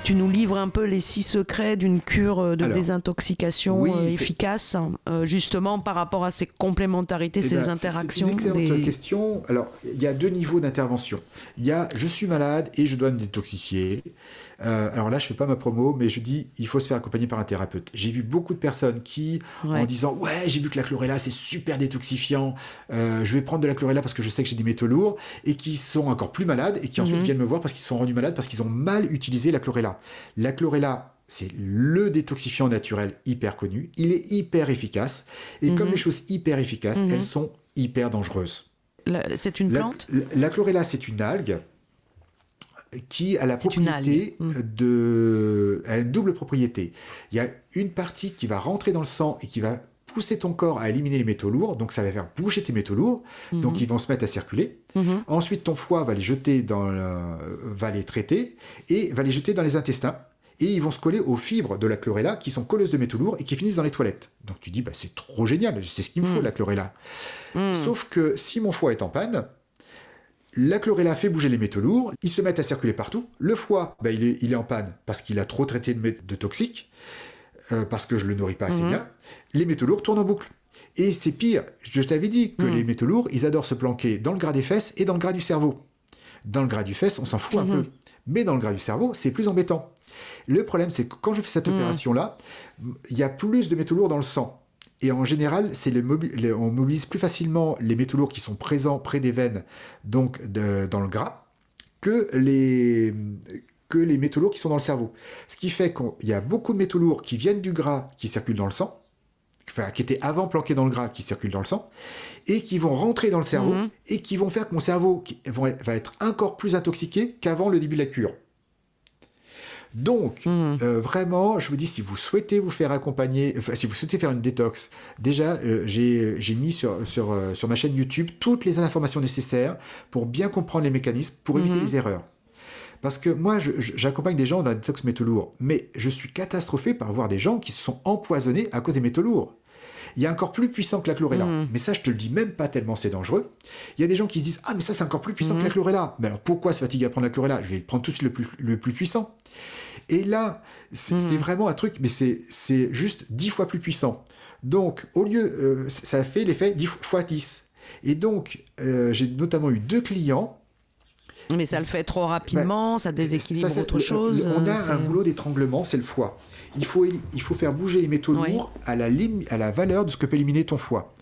Tu nous livres un peu les six secrets d'une cure euh, de désintoxication euh, efficace, euh, justement par rapport à ces complémentarités, eh ces ben, interactions. C'est une excellente question. Alors, il y a deux niveaux d'intervention. Il y a je suis malade et je dois me détoxifier. Alors là, je fais pas ma promo, mais je dis il faut se faire accompagner par un thérapeute. J'ai vu beaucoup de personnes qui, en disant ouais, j'ai vu que la chlorella c'est super détoxifiant, je vais prendre de la chlorella parce que je sais que j'ai des métaux lourds, et qui sont encore plus malades et qui ensuite mhm. viennent me voir parce qu'ils sont rendus malades parce qu'ils ont mal utilisé la chlorella. La chlorella, c'est le détoxifiant naturel hyper connu. Il est hyper efficace. Et comme mhm. les choses hyper efficaces, mhm. elles sont hyper dangereuses. C'est une plante? la, chlorella, c'est une algue qui a la propriété mhm. de. a une double propriété. Il y a une partie qui va rentrer dans le sang et qui va pousser ton corps à éliminer les métaux lourds, donc ça va faire bouger tes métaux lourds, donc ils vont se mettre à circuler. Ensuite, ton foie va les jeter dans va les traiter et va les jeter dans les intestins et ils vont se coller aux fibres de la chlorella qui sont colleuses de métaux lourds et qui finissent dans les toilettes. Donc tu dis, bah, c'est trop génial, c'est ce qu'il me faut, mm. la chlorella. Mm. Sauf que si mon foie est en panne, la chlorella fait bouger les métaux lourds, ils se mettent à circuler partout. Le foie, bah, il, est, il est en panne parce qu'il a trop traité de, de toxiques, euh, parce que je le nourris pas assez mm-hmm. bien. Les métaux lourds tournent en boucle. Et c'est pire, je t'avais dit que mm. les métaux lourds, ils adorent se planquer dans le gras des fesses et dans le gras du cerveau. Dans le gras du fesse, on s'en fout un mm-hmm. peu. Mais dans le gras du cerveau, c'est plus embêtant. Le problème, c'est que quand je fais cette opération-là, il y a plus de métaux lourds dans le sang. Et en général, c'est on mobilise plus facilement les métaux lourds qui sont présents près des veines, donc dans le gras, que les, que les métaux lourds qui sont dans le cerveau. Ce qui fait qu'il y a beaucoup de métaux lourds qui viennent du gras qui circulent dans le sang, enfin, qui étaient avant planqués dans le gras qui circulent dans le sang, et qui vont rentrer dans le cerveau, hmm. et qui vont faire que mon cerveau va être encore plus intoxiqué qu'avant le début de la cure. Donc, hmm. euh, vraiment, je vous dis, si vous souhaitez vous faire accompagner, si vous souhaitez faire une détox, déjà, euh, j'ai mis sur, sur, euh, sur, ma chaîne YouTube toutes les informations nécessaires pour bien comprendre les mécanismes, pour éviter hmm. les erreurs. Parce que moi, j'accompagne des gens dans la détox métaux lourds, mais je suis catastrophé par voir des gens qui se sont empoisonnés à cause des métaux lourds. Il y a encore plus puissant que la chlorella. Hmm. Mais ça, je te le dis même pas tellement c'est dangereux. Il y a des gens qui se disent Ah, mais ça, c'est encore plus puissant que la chlorella. Mais alors pourquoi se fatiguer à prendre la chlorella? Je vais prendre tout de suite le plus, le plus puissant. Et là, c'est hmm. vraiment un truc, mais c'est juste dix fois plus puissant. Donc, au lieu, euh, ça fait l'effet 10 fois 10. Et donc, euh, j'ai notamment eu deux clients. Mais ça le fait trop rapidement, bah, ça déséquilibre autre chose. On a un boulot d'étranglement, c'est le foie. Il faut, il faut faire bouger les métaux lourds à la, à la valeur de ce que peut éliminer ton foie.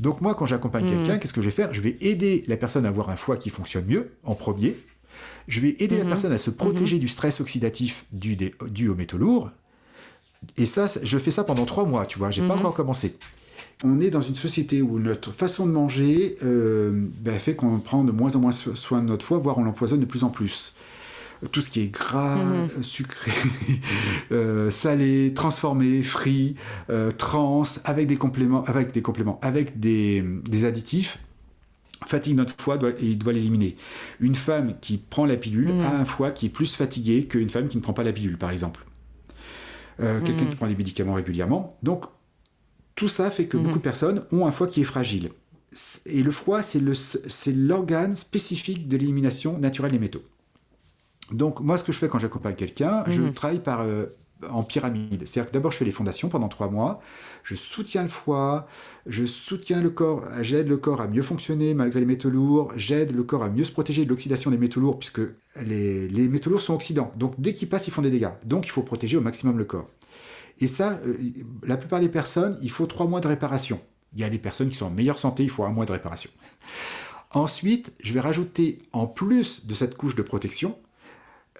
Donc moi, quand j'accompagne hmm. quelqu'un, qu'est-ce que je vais faire? Je vais aider la personne à avoir un foie qui fonctionne mieux, en premier, je vais aider la mhm. personne à se protéger mhm. du stress oxydatif dû, dû aux métaux lourds. Et ça, je fais ça pendant trois mois, tu vois, j'ai pas mhm. encore commencé. On est dans une société où notre façon de manger euh, ben, fait qu'on prend de moins en moins soin de notre foie, voire on l'empoisonne de plus en plus tout ce qui est gras, sucré, euh, salé, transformé, frit, euh, trans, avec des compléments, avec des compléments, avec des additifs, fatigue notre foie doit, et il doit l'éliminer. Une femme qui prend la pilule mm. a un foie qui est plus fatigué qu'une femme qui ne prend pas la pilule, par exemple. Euh, quelqu'un mm. qui prend des médicaments régulièrement. Donc, tout ça fait que mm-hmm. beaucoup de personnes ont un foie qui est fragile. Et le foie, c'est l'organe spécifique de l'élimination naturelle des métaux. Donc, moi, ce que je fais quand j'accompagne quelqu'un, je mm-hmm. travaille par, euh, en pyramide. C'est-à-dire que d'abord, je fais les fondations pendant trois mois je soutiens le foie, je soutiens le corps, j'aide le corps à mieux fonctionner malgré les métaux lourds, j'aide le corps à mieux se protéger de l'oxydation des métaux lourds, puisque les, métaux lourds sont oxydants. Donc dès qu'ils passent, ils font des dégâts. Donc il faut protéger au maximum le corps. Et ça, euh, la plupart des personnes, il faut trois mois de réparation. Il y a des personnes qui sont en meilleure santé, il faut un mois de réparation. Ensuite, je vais rajouter, en plus de cette couche de protection,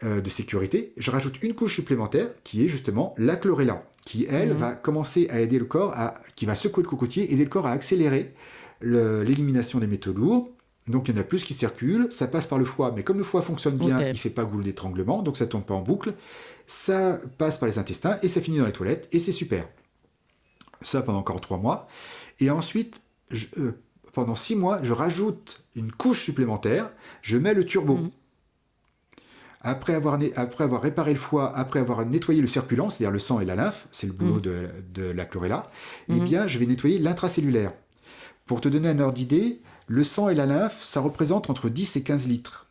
euh, de sécurité, je rajoute une couche supplémentaire qui est justement la chlorella qui, elle, mhm. va commencer à aider le corps, à, qui va secouer le cocotier, aider le corps à accélérer l'élimination des métaux lourds. Donc il y en a plus qui circulent, ça passe par le foie, mais comme le foie fonctionne bien, il ne fait pas goulot d'étranglement, donc ça ne tourne pas en boucle. Ça passe par les intestins et ça finit dans les toilettes, et c'est super. Ça pendant encore trois mois. Et ensuite, euh, pendant six mois, je rajoute une couche supplémentaire, je mets le turbo. Mhm après avoir, après avoir réparé le foie, après avoir nettoyé le circulant, c'est-à-dire le sang et la lymphe, c'est le boulot mm. de, la chlorella, eh mm-hmm. bien, je vais nettoyer l'intracellulaire. Pour te donner un ordre d'idée, le sang et la lymphe, ça représente entre 10 et 15 litres.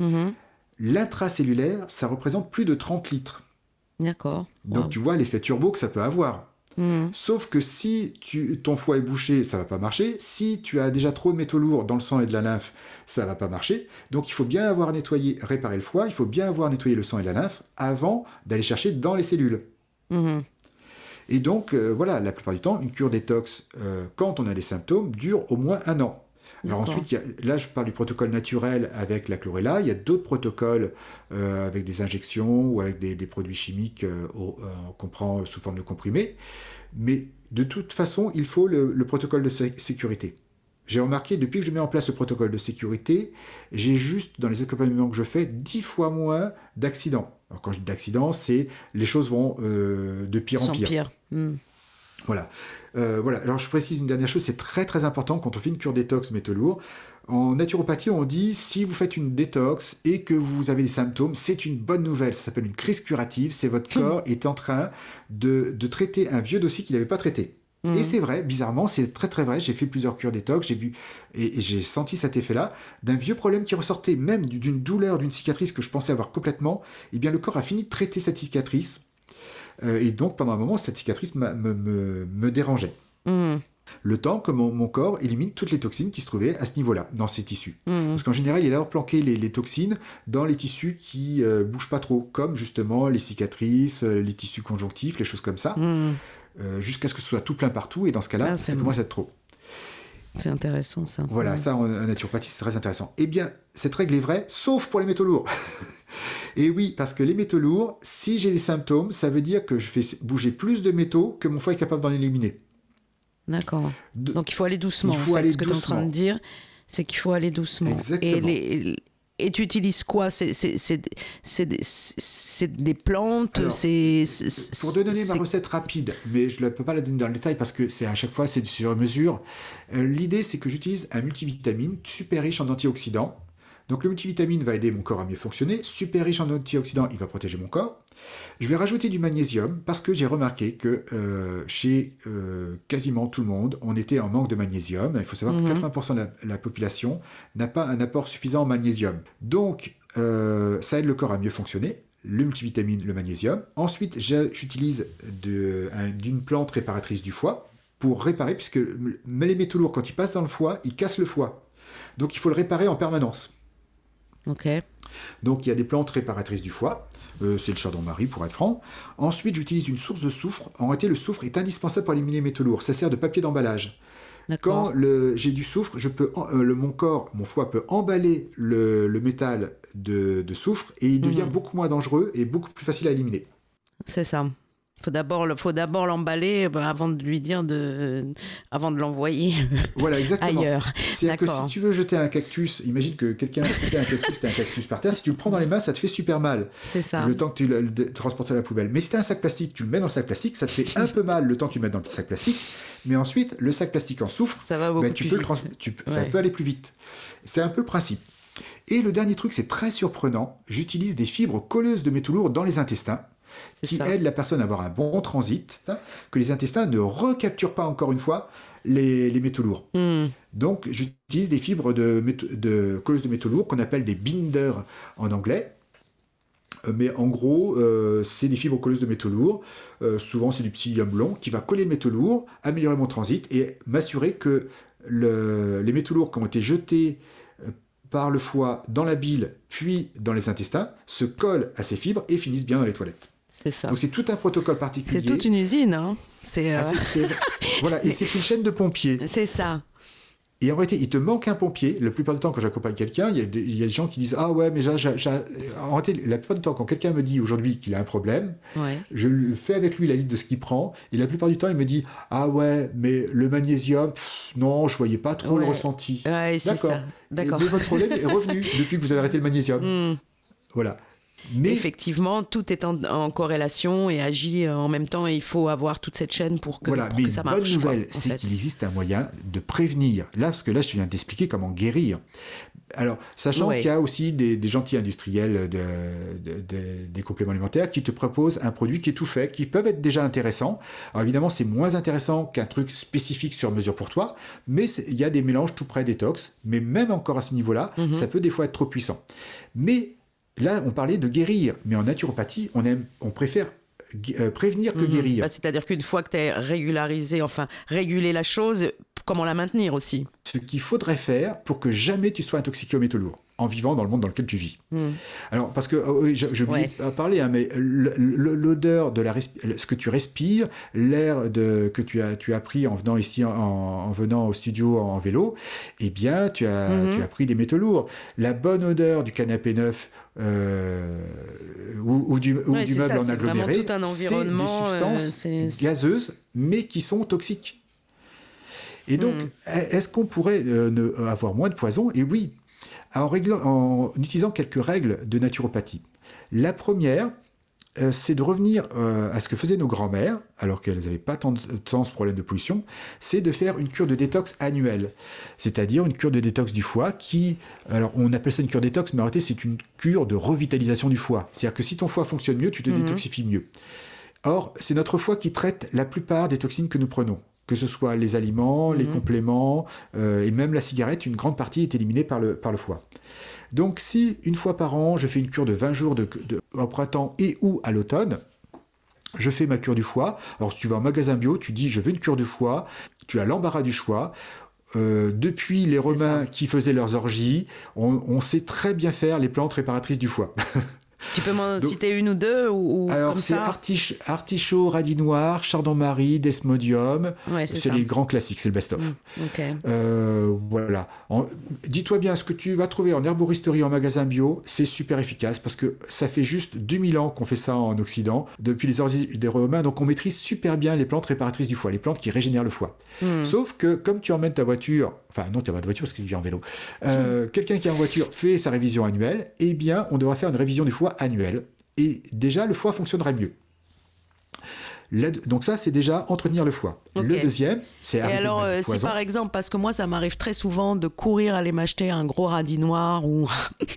Mm-hmm. L'intracellulaire, ça représente plus de 30 litres. D'accord. Donc tu vois l'effet turbo que ça peut avoir. Hmm. Sauf que si tu, ton foie est bouché, ça va pas marcher. Si tu as déjà trop de métaux lourds dans le sang et de la lymphe, ça va pas marcher. Donc il faut bien avoir nettoyé, réparé le foie, il faut bien avoir nettoyé le sang et la lymphe avant d'aller chercher dans les cellules. Hmm. Et donc euh, voilà, la plupart du temps, une cure détox, euh, quand on a des symptômes, dure au moins un an. Alors ensuite, là je parle du protocole naturel avec la chlorella, il y a d'autres protocoles euh, avec des injections ou avec des, produits chimiques euh, euh, qu'on prend sous forme de comprimés. Mais de toute façon, il faut le, protocole de sécurité. J'ai remarqué, depuis que je mets en place le protocole de sécurité, j'ai juste, dans les accompagnements que je fais, dix fois moins d'accidents. Alors quand je dis d'accidents, c'est les choses vont de pire en pire. Hmm. Voilà. Euh, voilà. Alors je précise une dernière chose, c'est très très important quand on fait une cure détox métaux lourds. En naturopathie, on dit si vous faites une détox et que vous avez des symptômes, c'est une bonne nouvelle. Ça s'appelle une crise curative. C'est votre hmm. corps est en train de, traiter un vieux dossier qu'il n'avait pas traité. Hmm. Et c'est vrai, bizarrement, c'est très très vrai. J'ai fait plusieurs cures détox, j'ai vu et, j'ai senti cet effet-là d'un vieux problème qui ressortait même d'une douleur, d'une cicatrice que je pensais avoir complètement. Eh bien, le corps a fini de traiter cette cicatrice euh, et donc, pendant un moment, cette cicatrice me, dérangeait. Hmm. Le temps que mon, corps élimine toutes les toxines qui se trouvaient à ce niveau-là, dans ces tissus. Hmm. Parce qu'en général, il a planqué les, les, toxines dans les tissus qui ne euh, bougent pas trop, comme justement les cicatrices, euh, les tissus conjonctifs, les choses comme ça, hmm. jusqu'à ce que ce soit tout plein partout. Et dans ce cas-là, ah, ça commence à être trop. C'est intéressant ça. Voilà, ça en, naturopathie, c'est très intéressant. Eh bien, cette règle est vraie, sauf pour les métaux lourds. Et oui, parce que les métaux lourds, si j'ai des symptômes, ça veut dire que je fais bouger plus de métaux que mon foie est capable d'en éliminer. D'accord. Donc il faut aller doucement. Il faut aller Ce que tu es en train de dire, c'est qu'il faut aller doucement. Exactement. Et, et tu utilises quoi? C'est des plantes? C'est Pour te donner ma recette rapide, mais je ne peux pas la donner dans le détail parce que c'est à chaque fois c'est sur mesure. Euh, l'idée c'est que j'utilise un multivitamine super riche en antioxydants donc le multivitamine va aider mon corps à mieux fonctionner, super riche en antioxydants, il va protéger mon corps. Je vais rajouter du magnésium parce que j'ai remarqué que euh, chez euh, quasiment tout le monde, on était en manque de magnésium. Il faut savoir que 80% mhm. de la, population n'a pas un apport suffisant en magnésium. Donc euh, ça aide le corps à mieux fonctionner le multivitamine, le magnésium. Ensuite, j'utilise d'une plante réparatrice du foie pour réparer, puisque les métaux lourds, quand ils passent dans le foie, ils cassent le foie. Donc il faut le réparer en permanence. Donc il y a des plantes réparatrices du foie. Euh, c'est le chardon-marie pour être franc. Ensuite, j'utilise une source de soufre. En réalité, le soufre est indispensable pour éliminer les métaux lourds. Ça sert de papier d'emballage. Quand j'ai du soufre, je peux, euh, le, mon corps, mon foie peut emballer le, métal de, soufre et il devient mhm. beaucoup moins dangereux et beaucoup plus facile à éliminer. C'est ça. Faut d'abord, faut d'abord l'emballer euh, avant de lui dire de, avant de l'envoyer voilà, exactement. ailleurs. C'est que si tu veux jeter un cactus, imagine que quelqu'un a jeté un cactus, un cactus par terre, si tu le prends dans les mains, ça te fait super mal. C'est ça. Le temps que tu le, transportes à la poubelle. Mais si tu as un sac plastique, tu le mets dans le sac plastique, ça te fait un peu mal le temps que tu le mets dans le sac plastique. Mais ensuite, le sac plastique en souffre, ça va ben, tu peux ça peut aller plus vite. C'est un peu le principe. Et le dernier truc, c'est très surprenant. J'utilise des fibres colleuses de métaux lourds dans les intestins qui aide la personne à avoir un bon transit, hein, que les intestins ne recapturent pas encore une fois les, métaux lourds. Hmm. Donc j'utilise des fibres de, de colleuses de métaux lourds qu'on appelle des binders en anglais. Euh, mais en gros, euh, c'est des fibres colleuses de métaux lourds. Euh, souvent, c'est du psyllium blond qui va coller le métaux lourd, améliorer mon transit et m'assurer que les métaux lourds qui ont été jetés par le foie dans la bile, puis dans les intestins, se collent à ces fibres et finissent bien dans les toilettes. C'est ça. Donc c'est tout un protocole particulier. C'est toute une usine. Hein. C'est, ah, euh, voilà, et c'est une chaîne de pompiers. C'est ça. Et en réalité, il te manque un pompier. La plupart du temps, quand j'accompagne quelqu'un, il y, a des, il y a des gens qui disent Ah ouais, mais j'ai, en réalité, la plupart du temps, quand quelqu'un me dit aujourd'hui qu'il a un problème, je fais avec lui la liste de ce qu'il prend. Et la plupart du temps, il me dit Ah ouais, mais le magnésium, non, je voyais pas trop le ressenti. D'accord. D'accord. Mais votre problème est revenu depuis que vous avez arrêté le magnésium. Hmm. Voilà. Mais effectivement, tout est en, corrélation et agit euh, en même temps et il faut avoir toute cette chaîne pour que, voilà, mais ça marche. Bonne nouvelle, c'est qu'il existe un moyen de prévenir. Là, parce que là, je viens d'expliquer comment guérir. Alors, sachant qu'il y a aussi des, gentils industriels des compléments alimentaires qui te proposent un produit qui est tout fait, qui peuvent être déjà intéressants. Alors évidemment, c'est moins intéressant qu'un truc spécifique sur mesure pour toi, mais il y a des mélanges tout près détox. Mais même encore à ce niveau-là, mhm. ça peut des fois être trop puissant. Mais là, on parlait de guérir, mais en naturopathie, on, aime, on préfère euh, prévenir que mhm. guérir. Bah, c'est-à-dire qu'une fois que tu as régularisé, enfin régulé la chose, comment la maintenir aussi? Ce qu'il faudrait faire pour que jamais tu sois intoxiqué aux métaux lourds en vivant dans le monde dans lequel tu vis. Hmm. Alors, parce que, oui, j'ai oublié parler, hein, mais l'odeur de la ce que tu respires, l'air que tu as, tu as pris en venant ici, en, venant au studio en vélo, eh bien, tu as, hmm. tu as pris des métaux lourds. La bonne odeur du canapé neuf euh, ou, du, du meuble en aggloméré, c'est des euh, substances gazeuses, mais qui sont toxiques. Et donc, hmm. est-ce qu'on pourrait euh, avoir moins de poison? Et oui, en, en, utilisant quelques règles de naturopathie. La première, euh, c'est de revenir euh, à ce que faisaient nos grands-mères, alors qu'elles n'avaient pas tant de temps ce problème de pollution, c'est de faire une cure de détox annuelle. C'est-à-dire une cure de détox du foie qui, alors on appelle ça une cure détox, mais en réalité c'est une cure de revitalisation du foie. C'est-à-dire que si ton foie fonctionne mieux, tu te mhm. détoxifies mieux. Or, c'est notre foie qui traite la plupart des toxines que nous prenons que ce soit les aliments, les mhm. compléments euh, et même la cigarette, une grande partie est éliminée par le, par le foie. Donc si une fois par an, je fais une cure de 20 jours de, au printemps et ou à l'automne, je fais ma cure du foie. Alors si tu vas en magasin bio, tu dis je veux une cure du foie, tu as l'embarras du choix. Euh, depuis les Romains qui faisaient leurs orgies, on, on, sait très bien faire les plantes réparatrices du foie. Tu peux m'en citer une ou deux ou, Alors, c'est artichaut, radis noir, chardon-marie, desmodium. c'est les grands classiques, c'est le best-of. Mm, euh, voilà. Dis-toi bien, ce que tu vas trouver en herboristerie, en magasin bio, c'est super efficace parce que ça fait juste 2000 ans qu'on fait ça en Occident, depuis les origines des Romains, donc on maîtrise super bien les plantes réparatrices du foie, les plantes qui régénèrent le foie. Mm. Sauf que comme tu emmènes ta voiture enfin non, tu n'as pas de voiture parce que tu viens en vélo. Euh, quelqu'un qui a une voiture fait sa révision annuelle, eh bien, on devra faire une révision du foie annuelle. Et déjà, le foie fonctionnerait mieux donc ça, c'est déjà entretenir le foie. Le deuxième, c'est arrêter Et alors, euh, si par exemple, parce que moi, ça m'arrive très souvent de courir aller m'acheter un gros radis noir ou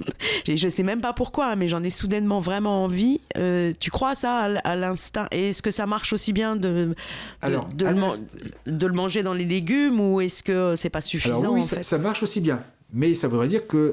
je sais même pas pourquoi, mais j'en ai soudainement vraiment envie. Euh, tu crois ça à, l'instinct? Est-ce que ça marche aussi bien de de, le, manger dans les légumes ou est-ce que c'est pas suffisant oui, ça marche aussi bien. Mais ça voudrait dire qu'il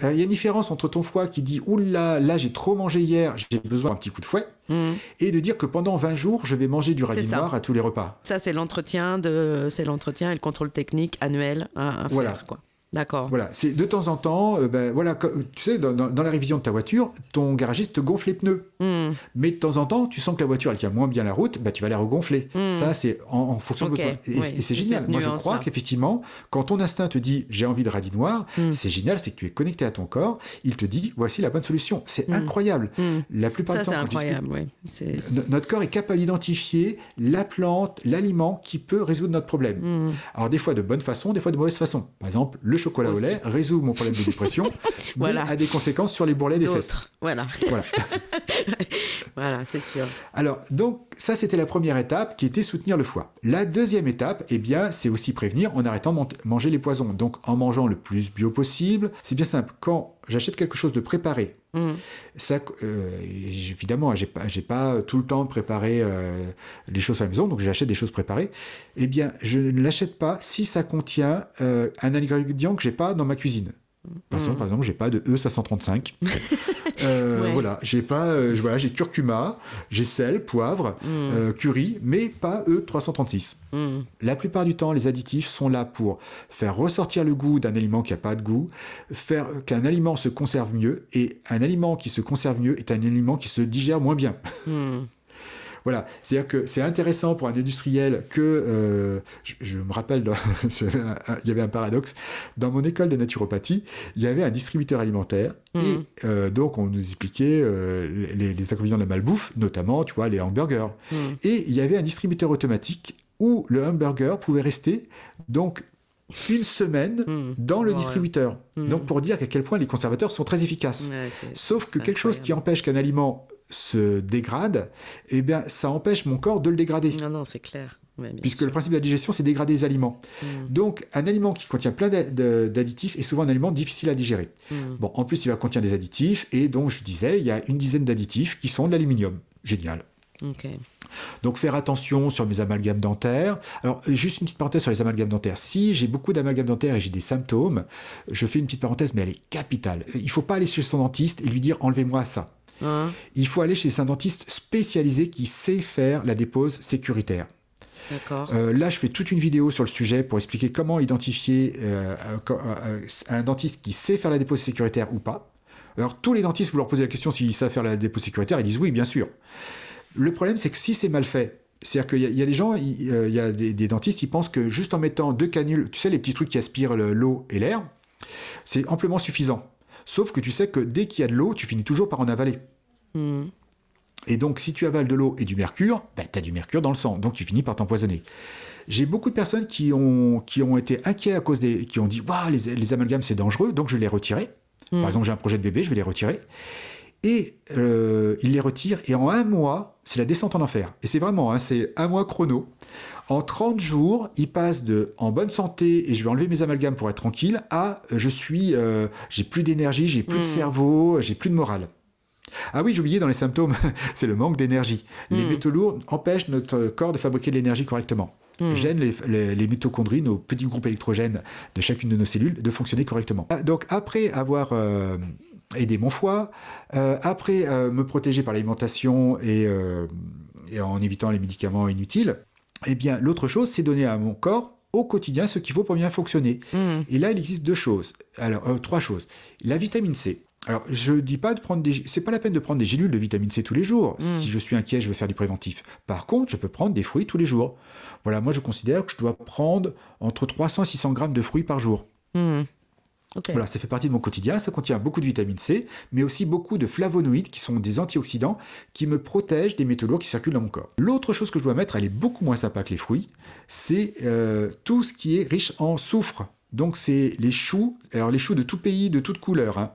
y a une différence entre ton foie qui dit Oula, là, j'ai trop mangé hier, j'ai besoin d'un petit coup de fouet, mm. et de dire que pendant 20 jours, je vais manger du radis noir à tous les repas. Ça, c'est l'entretien, de... c'est l'entretien et le contrôle technique annuel à, voilà. faire. Quoi. D'accord. Voilà, c'est de temps en temps, euh, ben, voilà, tu sais, dans, la révision de ta voiture, ton garagiste te gonfle les pneus. Hmm. Mais de temps en temps, tu sens que la voiture, elle tient moins bien la route, bah, tu vas la regonfler. Hmm. Ça, c'est en, fonction de besoin. Et, c'est génial. Moi, je crois qu'effectivement, quand ton instinct te dit j'ai envie de radis noir, hmm. c'est génial, c'est que tu es connecté à ton corps, il te dit voici la bonne solution. C'est incroyable. La plupart du temps, incroyable, notre corps est capable d'identifier la plante, l'aliment qui peut résoudre notre problème. Alors, des fois de bonne façon, des fois de mauvaise façon. Par exemple, le chocolat au lait résout mon problème de dépression, voilà. mais a des conséquences sur les bourrelets des fesses. Voilà. Voilà, voilà c'est sûr. Alors, donc, ça, c'était la première étape qui était soutenir le foie. La deuxième étape, eh bien, c'est aussi prévenir en arrêtant de manger les poisons. Donc, en mangeant le plus bio possible. C'est bien simple. Quand j'achète quelque chose de préparé, mm. ça, euh, évidemment, j'ai pas, j'ai pas tout le temps de préparer euh, les choses à la maison, donc j'achète des choses préparées. Eh bien, je ne l'achète pas si ça contient euh, un ingrédient que j'ai pas dans ma cuisine. Par exemple, par exemple, j'ai pas de E535. euh, Voilà, j'ai pas, euh, voilà, j'ai curcuma, j'ai sel, poivre, mm. euh, curry, mais pas E336. Mm. La plupart du temps, les additifs sont là pour faire ressortir le goût d'un aliment qui a pas de goût, faire qu'un aliment se conserve mieux, et un aliment qui se conserve mieux est un aliment qui se digère moins bien. Mm. Voilà, c'est-à-dire que c'est intéressant pour un industriel que, euh, je, me rappelle, il y avait un paradoxe, dans mon école de naturopathie, il y avait un distributeur alimentaire, mmh. et euh, donc on nous expliquait euh, les, les, inconvénients de la malbouffe, notamment, tu vois, les hamburgers. Mmh. Et il y avait un distributeur automatique où le hamburger pouvait rester, donc, une semaine mmh. dans le distributeur. Donc pour dire à quel point les conservateurs sont très efficaces. Sauf que quelque chose qui empêche qu'un aliment se dégrade, eh bien, ça empêche mon corps de le dégrader. Non, non, c'est clair. Puisque le principe de la digestion, c'est dégrader les aliments. Mm. Donc, un aliment qui contient plein d'additifs est souvent un aliment difficile à digérer. Mm. Bon, en plus, il va contenir des additifs, et donc, je disais, il y a une dizaine d'additifs qui sont de l'aluminium. Génial. Donc faire attention sur mes amalgames dentaires. Alors juste une petite parenthèse sur les amalgames dentaires. Si j'ai beaucoup d'amalgames dentaires et j'ai des symptômes, je fais une petite parenthèse, mais elle est capitale. Il ne faut pas aller chez son dentiste et lui dire enlevez-moi ça. Hein Il faut aller chez un dentiste spécialisé qui sait faire la dépose sécuritaire. Euh, là, je fais toute une vidéo sur le sujet pour expliquer comment identifier euh, un dentiste qui sait faire la dépose sécuritaire ou pas. Alors, tous les dentistes, vous leur posez la question s'ils savent faire la dépose sécuritaire, ils disent oui, bien sûr. Le problème, c'est que si c'est mal fait, c'est-à-dire qu'il y, a des gens, il, euh, y a des, dentistes, ils pensent que juste en mettant deux canules, tu sais, les petits trucs qui aspirent l'eau et l'air, c'est amplement suffisant. Sauf que tu sais que dès qu'il y a de l'eau, tu finis toujours par en avaler. Hmm. Et donc, si tu avales de l'eau et du mercure, ben, tu as du mercure dans le sang, donc tu finis par t'empoisonner. J'ai beaucoup de personnes qui ont, qui ont été inquiets à cause des. qui ont dit Waouh, les, amalgames c'est dangereux, donc je vais les retirer. Par hmm. exemple, j'ai un projet de bébé, je vais les retirer. Et euh, ils les retirent, et en un mois, c'est la descente en enfer. Et c'est vraiment, hein, c'est un mois chrono. En 30 jours, ils passent de en bonne santé et je vais enlever mes amalgames pour être tranquille à je suis, euh, j'ai plus d'énergie, j'ai plus de hmm. cerveau, j'ai plus de morale. Ah oui, j'oubliais dans les symptômes, c'est le manque d'énergie. Les hmm. métaux lourds empêchent notre corps de fabriquer de l'énergie correctement. Mmh. gênent les, mitochondries, nos petits groupes électrogènes de chacune de nos cellules, de fonctionner correctement. Ah, donc après avoir euh, aidé mon foie, euh, après euh, me protéger par l'alimentation et, en évitant les médicaments inutiles, eh bien l'autre chose, c'est donner à mon corps au quotidien ce qu'il faut pour bien fonctionner. Mmh. Et là, il existe deux choses. Alors, trois choses. La vitamine C. Alors, je dis pas de prendre des. C'est pas la peine de prendre des gélules de vitamine C tous les jours. Hmm. Si je suis inquiet, je veux faire du préventif. Par contre, je peux prendre des fruits tous les jours. Voilà, moi, je considère que je dois prendre entre 300 et 600 grammes de fruits par jour. Hmm. Voilà, ça fait partie de mon quotidien. Ça contient beaucoup de vitamine C, mais aussi beaucoup de flavonoïdes qui sont des antioxydants qui me protègent des métaux lourds qui circulent dans mon corps. L'autre chose que je dois mettre, elle est beaucoup moins sympa que les fruits, c'est euh, tout ce qui est riche en soufre. Donc c'est les choux, alors les choux de tout pays, de toutes couleurs, hein.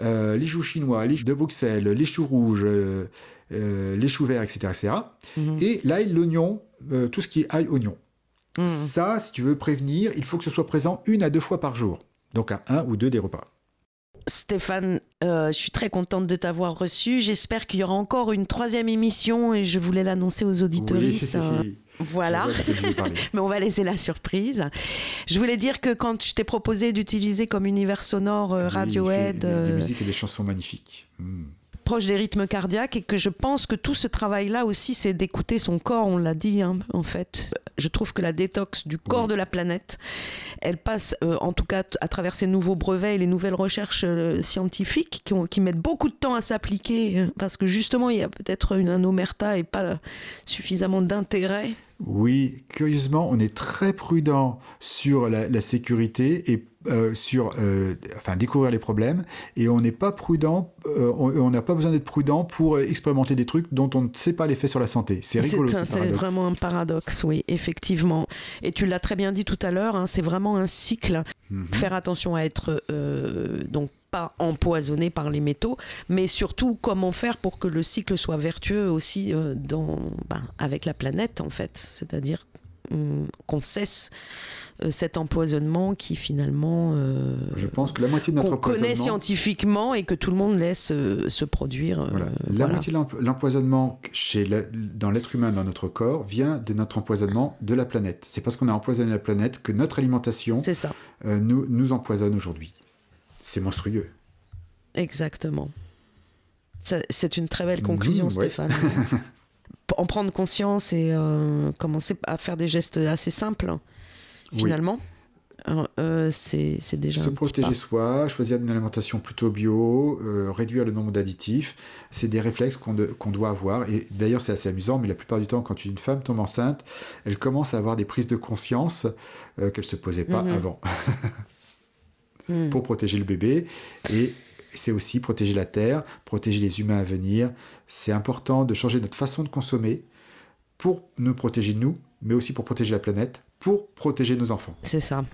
euh, les choux chinois, les choux de Bruxelles, les choux rouges, euh, euh, les choux verts, etc. etc. Mhm. Et l'ail, l'oignon, tout ce qui est ail, oignon. Mhm. Ça, si tu veux prévenir, il faut que ce soit présent une à deux fois par jour, donc à un ou deux des repas. Stéphane, je suis très contente de t'avoir reçu. J'espère qu'il y aura encore une troisième émission et je voulais l'annoncer aux auditeurs. Voilà, mais on va laisser la surprise. Je voulais dire que quand je t'ai proposé d'utiliser comme univers sonore euh, Radiohead... Des, euh, musiques et des chansons magnifiques. Hmm. proche des rythmes cardiaques et que je pense que tout ce travail-là aussi, c'est d'écouter son corps, on l'a dit hein, en fait. Je trouve que la détox du corps de la planète, elle passe euh, en tout cas à travers ces nouveaux brevets et les nouvelles recherches scientifiques qui, qui, mettent beaucoup de temps à s'appliquer parce que justement il y a peut-être une, un omerta et pas suffisamment d'intérêt oui, curieusement, on est très prudent sur la, sécurité et euh, sur euh, enfin, découvrir les problèmes et on n'est pas prudent, euh, on n'a pas besoin d'être prudent pour expérimenter des trucs dont on ne sait pas l'effet sur la santé. C'est rigolo. C'est vraiment un paradoxe, oui, effectivement. Et tu l'as très bien dit tout à l'heure, hein, c'est vraiment un cycle. Mhm. Faire attention à être donc pas empoisonné par les métaux, mais surtout comment faire pour que le cycle soit vertueux aussi dans, ben, avec la planète en fait, c'est-à-dire qu'on cesse euh, cet empoisonnement qui finalement euh, je pense que la moitié de notre connaît scientifiquement et que tout le monde laisse se produire la moitié de l'empoisonnement chez dans l'être humain dans notre corps vient de notre empoisonnement de la planète c'est parce qu'on a empoisonné la planète que notre alimentation ça. nous, nous empoisonne aujourd'hui c'est monstrueux. Exactement. C'est une très belle conclusion, mhm, Stéphane. en prendre conscience et euh, commencer à faire des gestes assez simples, finalement. Euh, euh, c'est déjà. Se protéger soi, choisir une alimentation plutôt bio, réduire le nombre d'additifs, c'est des réflexes qu'on doit avoir. Et d'ailleurs, c'est assez amusant, mais la plupart du temps, quand une femme tombe enceinte, elle commence à avoir des prises de conscience qu'elle ne se posait pas mhm. avant. Hmm. pour protéger le bébé. Et c'est aussi protéger la Terre, protéger les humains à venir. C'est important de changer notre façon de consommer pour nous protéger nous, mais aussi pour protéger la planète, pour protéger nos enfants. C'est ça.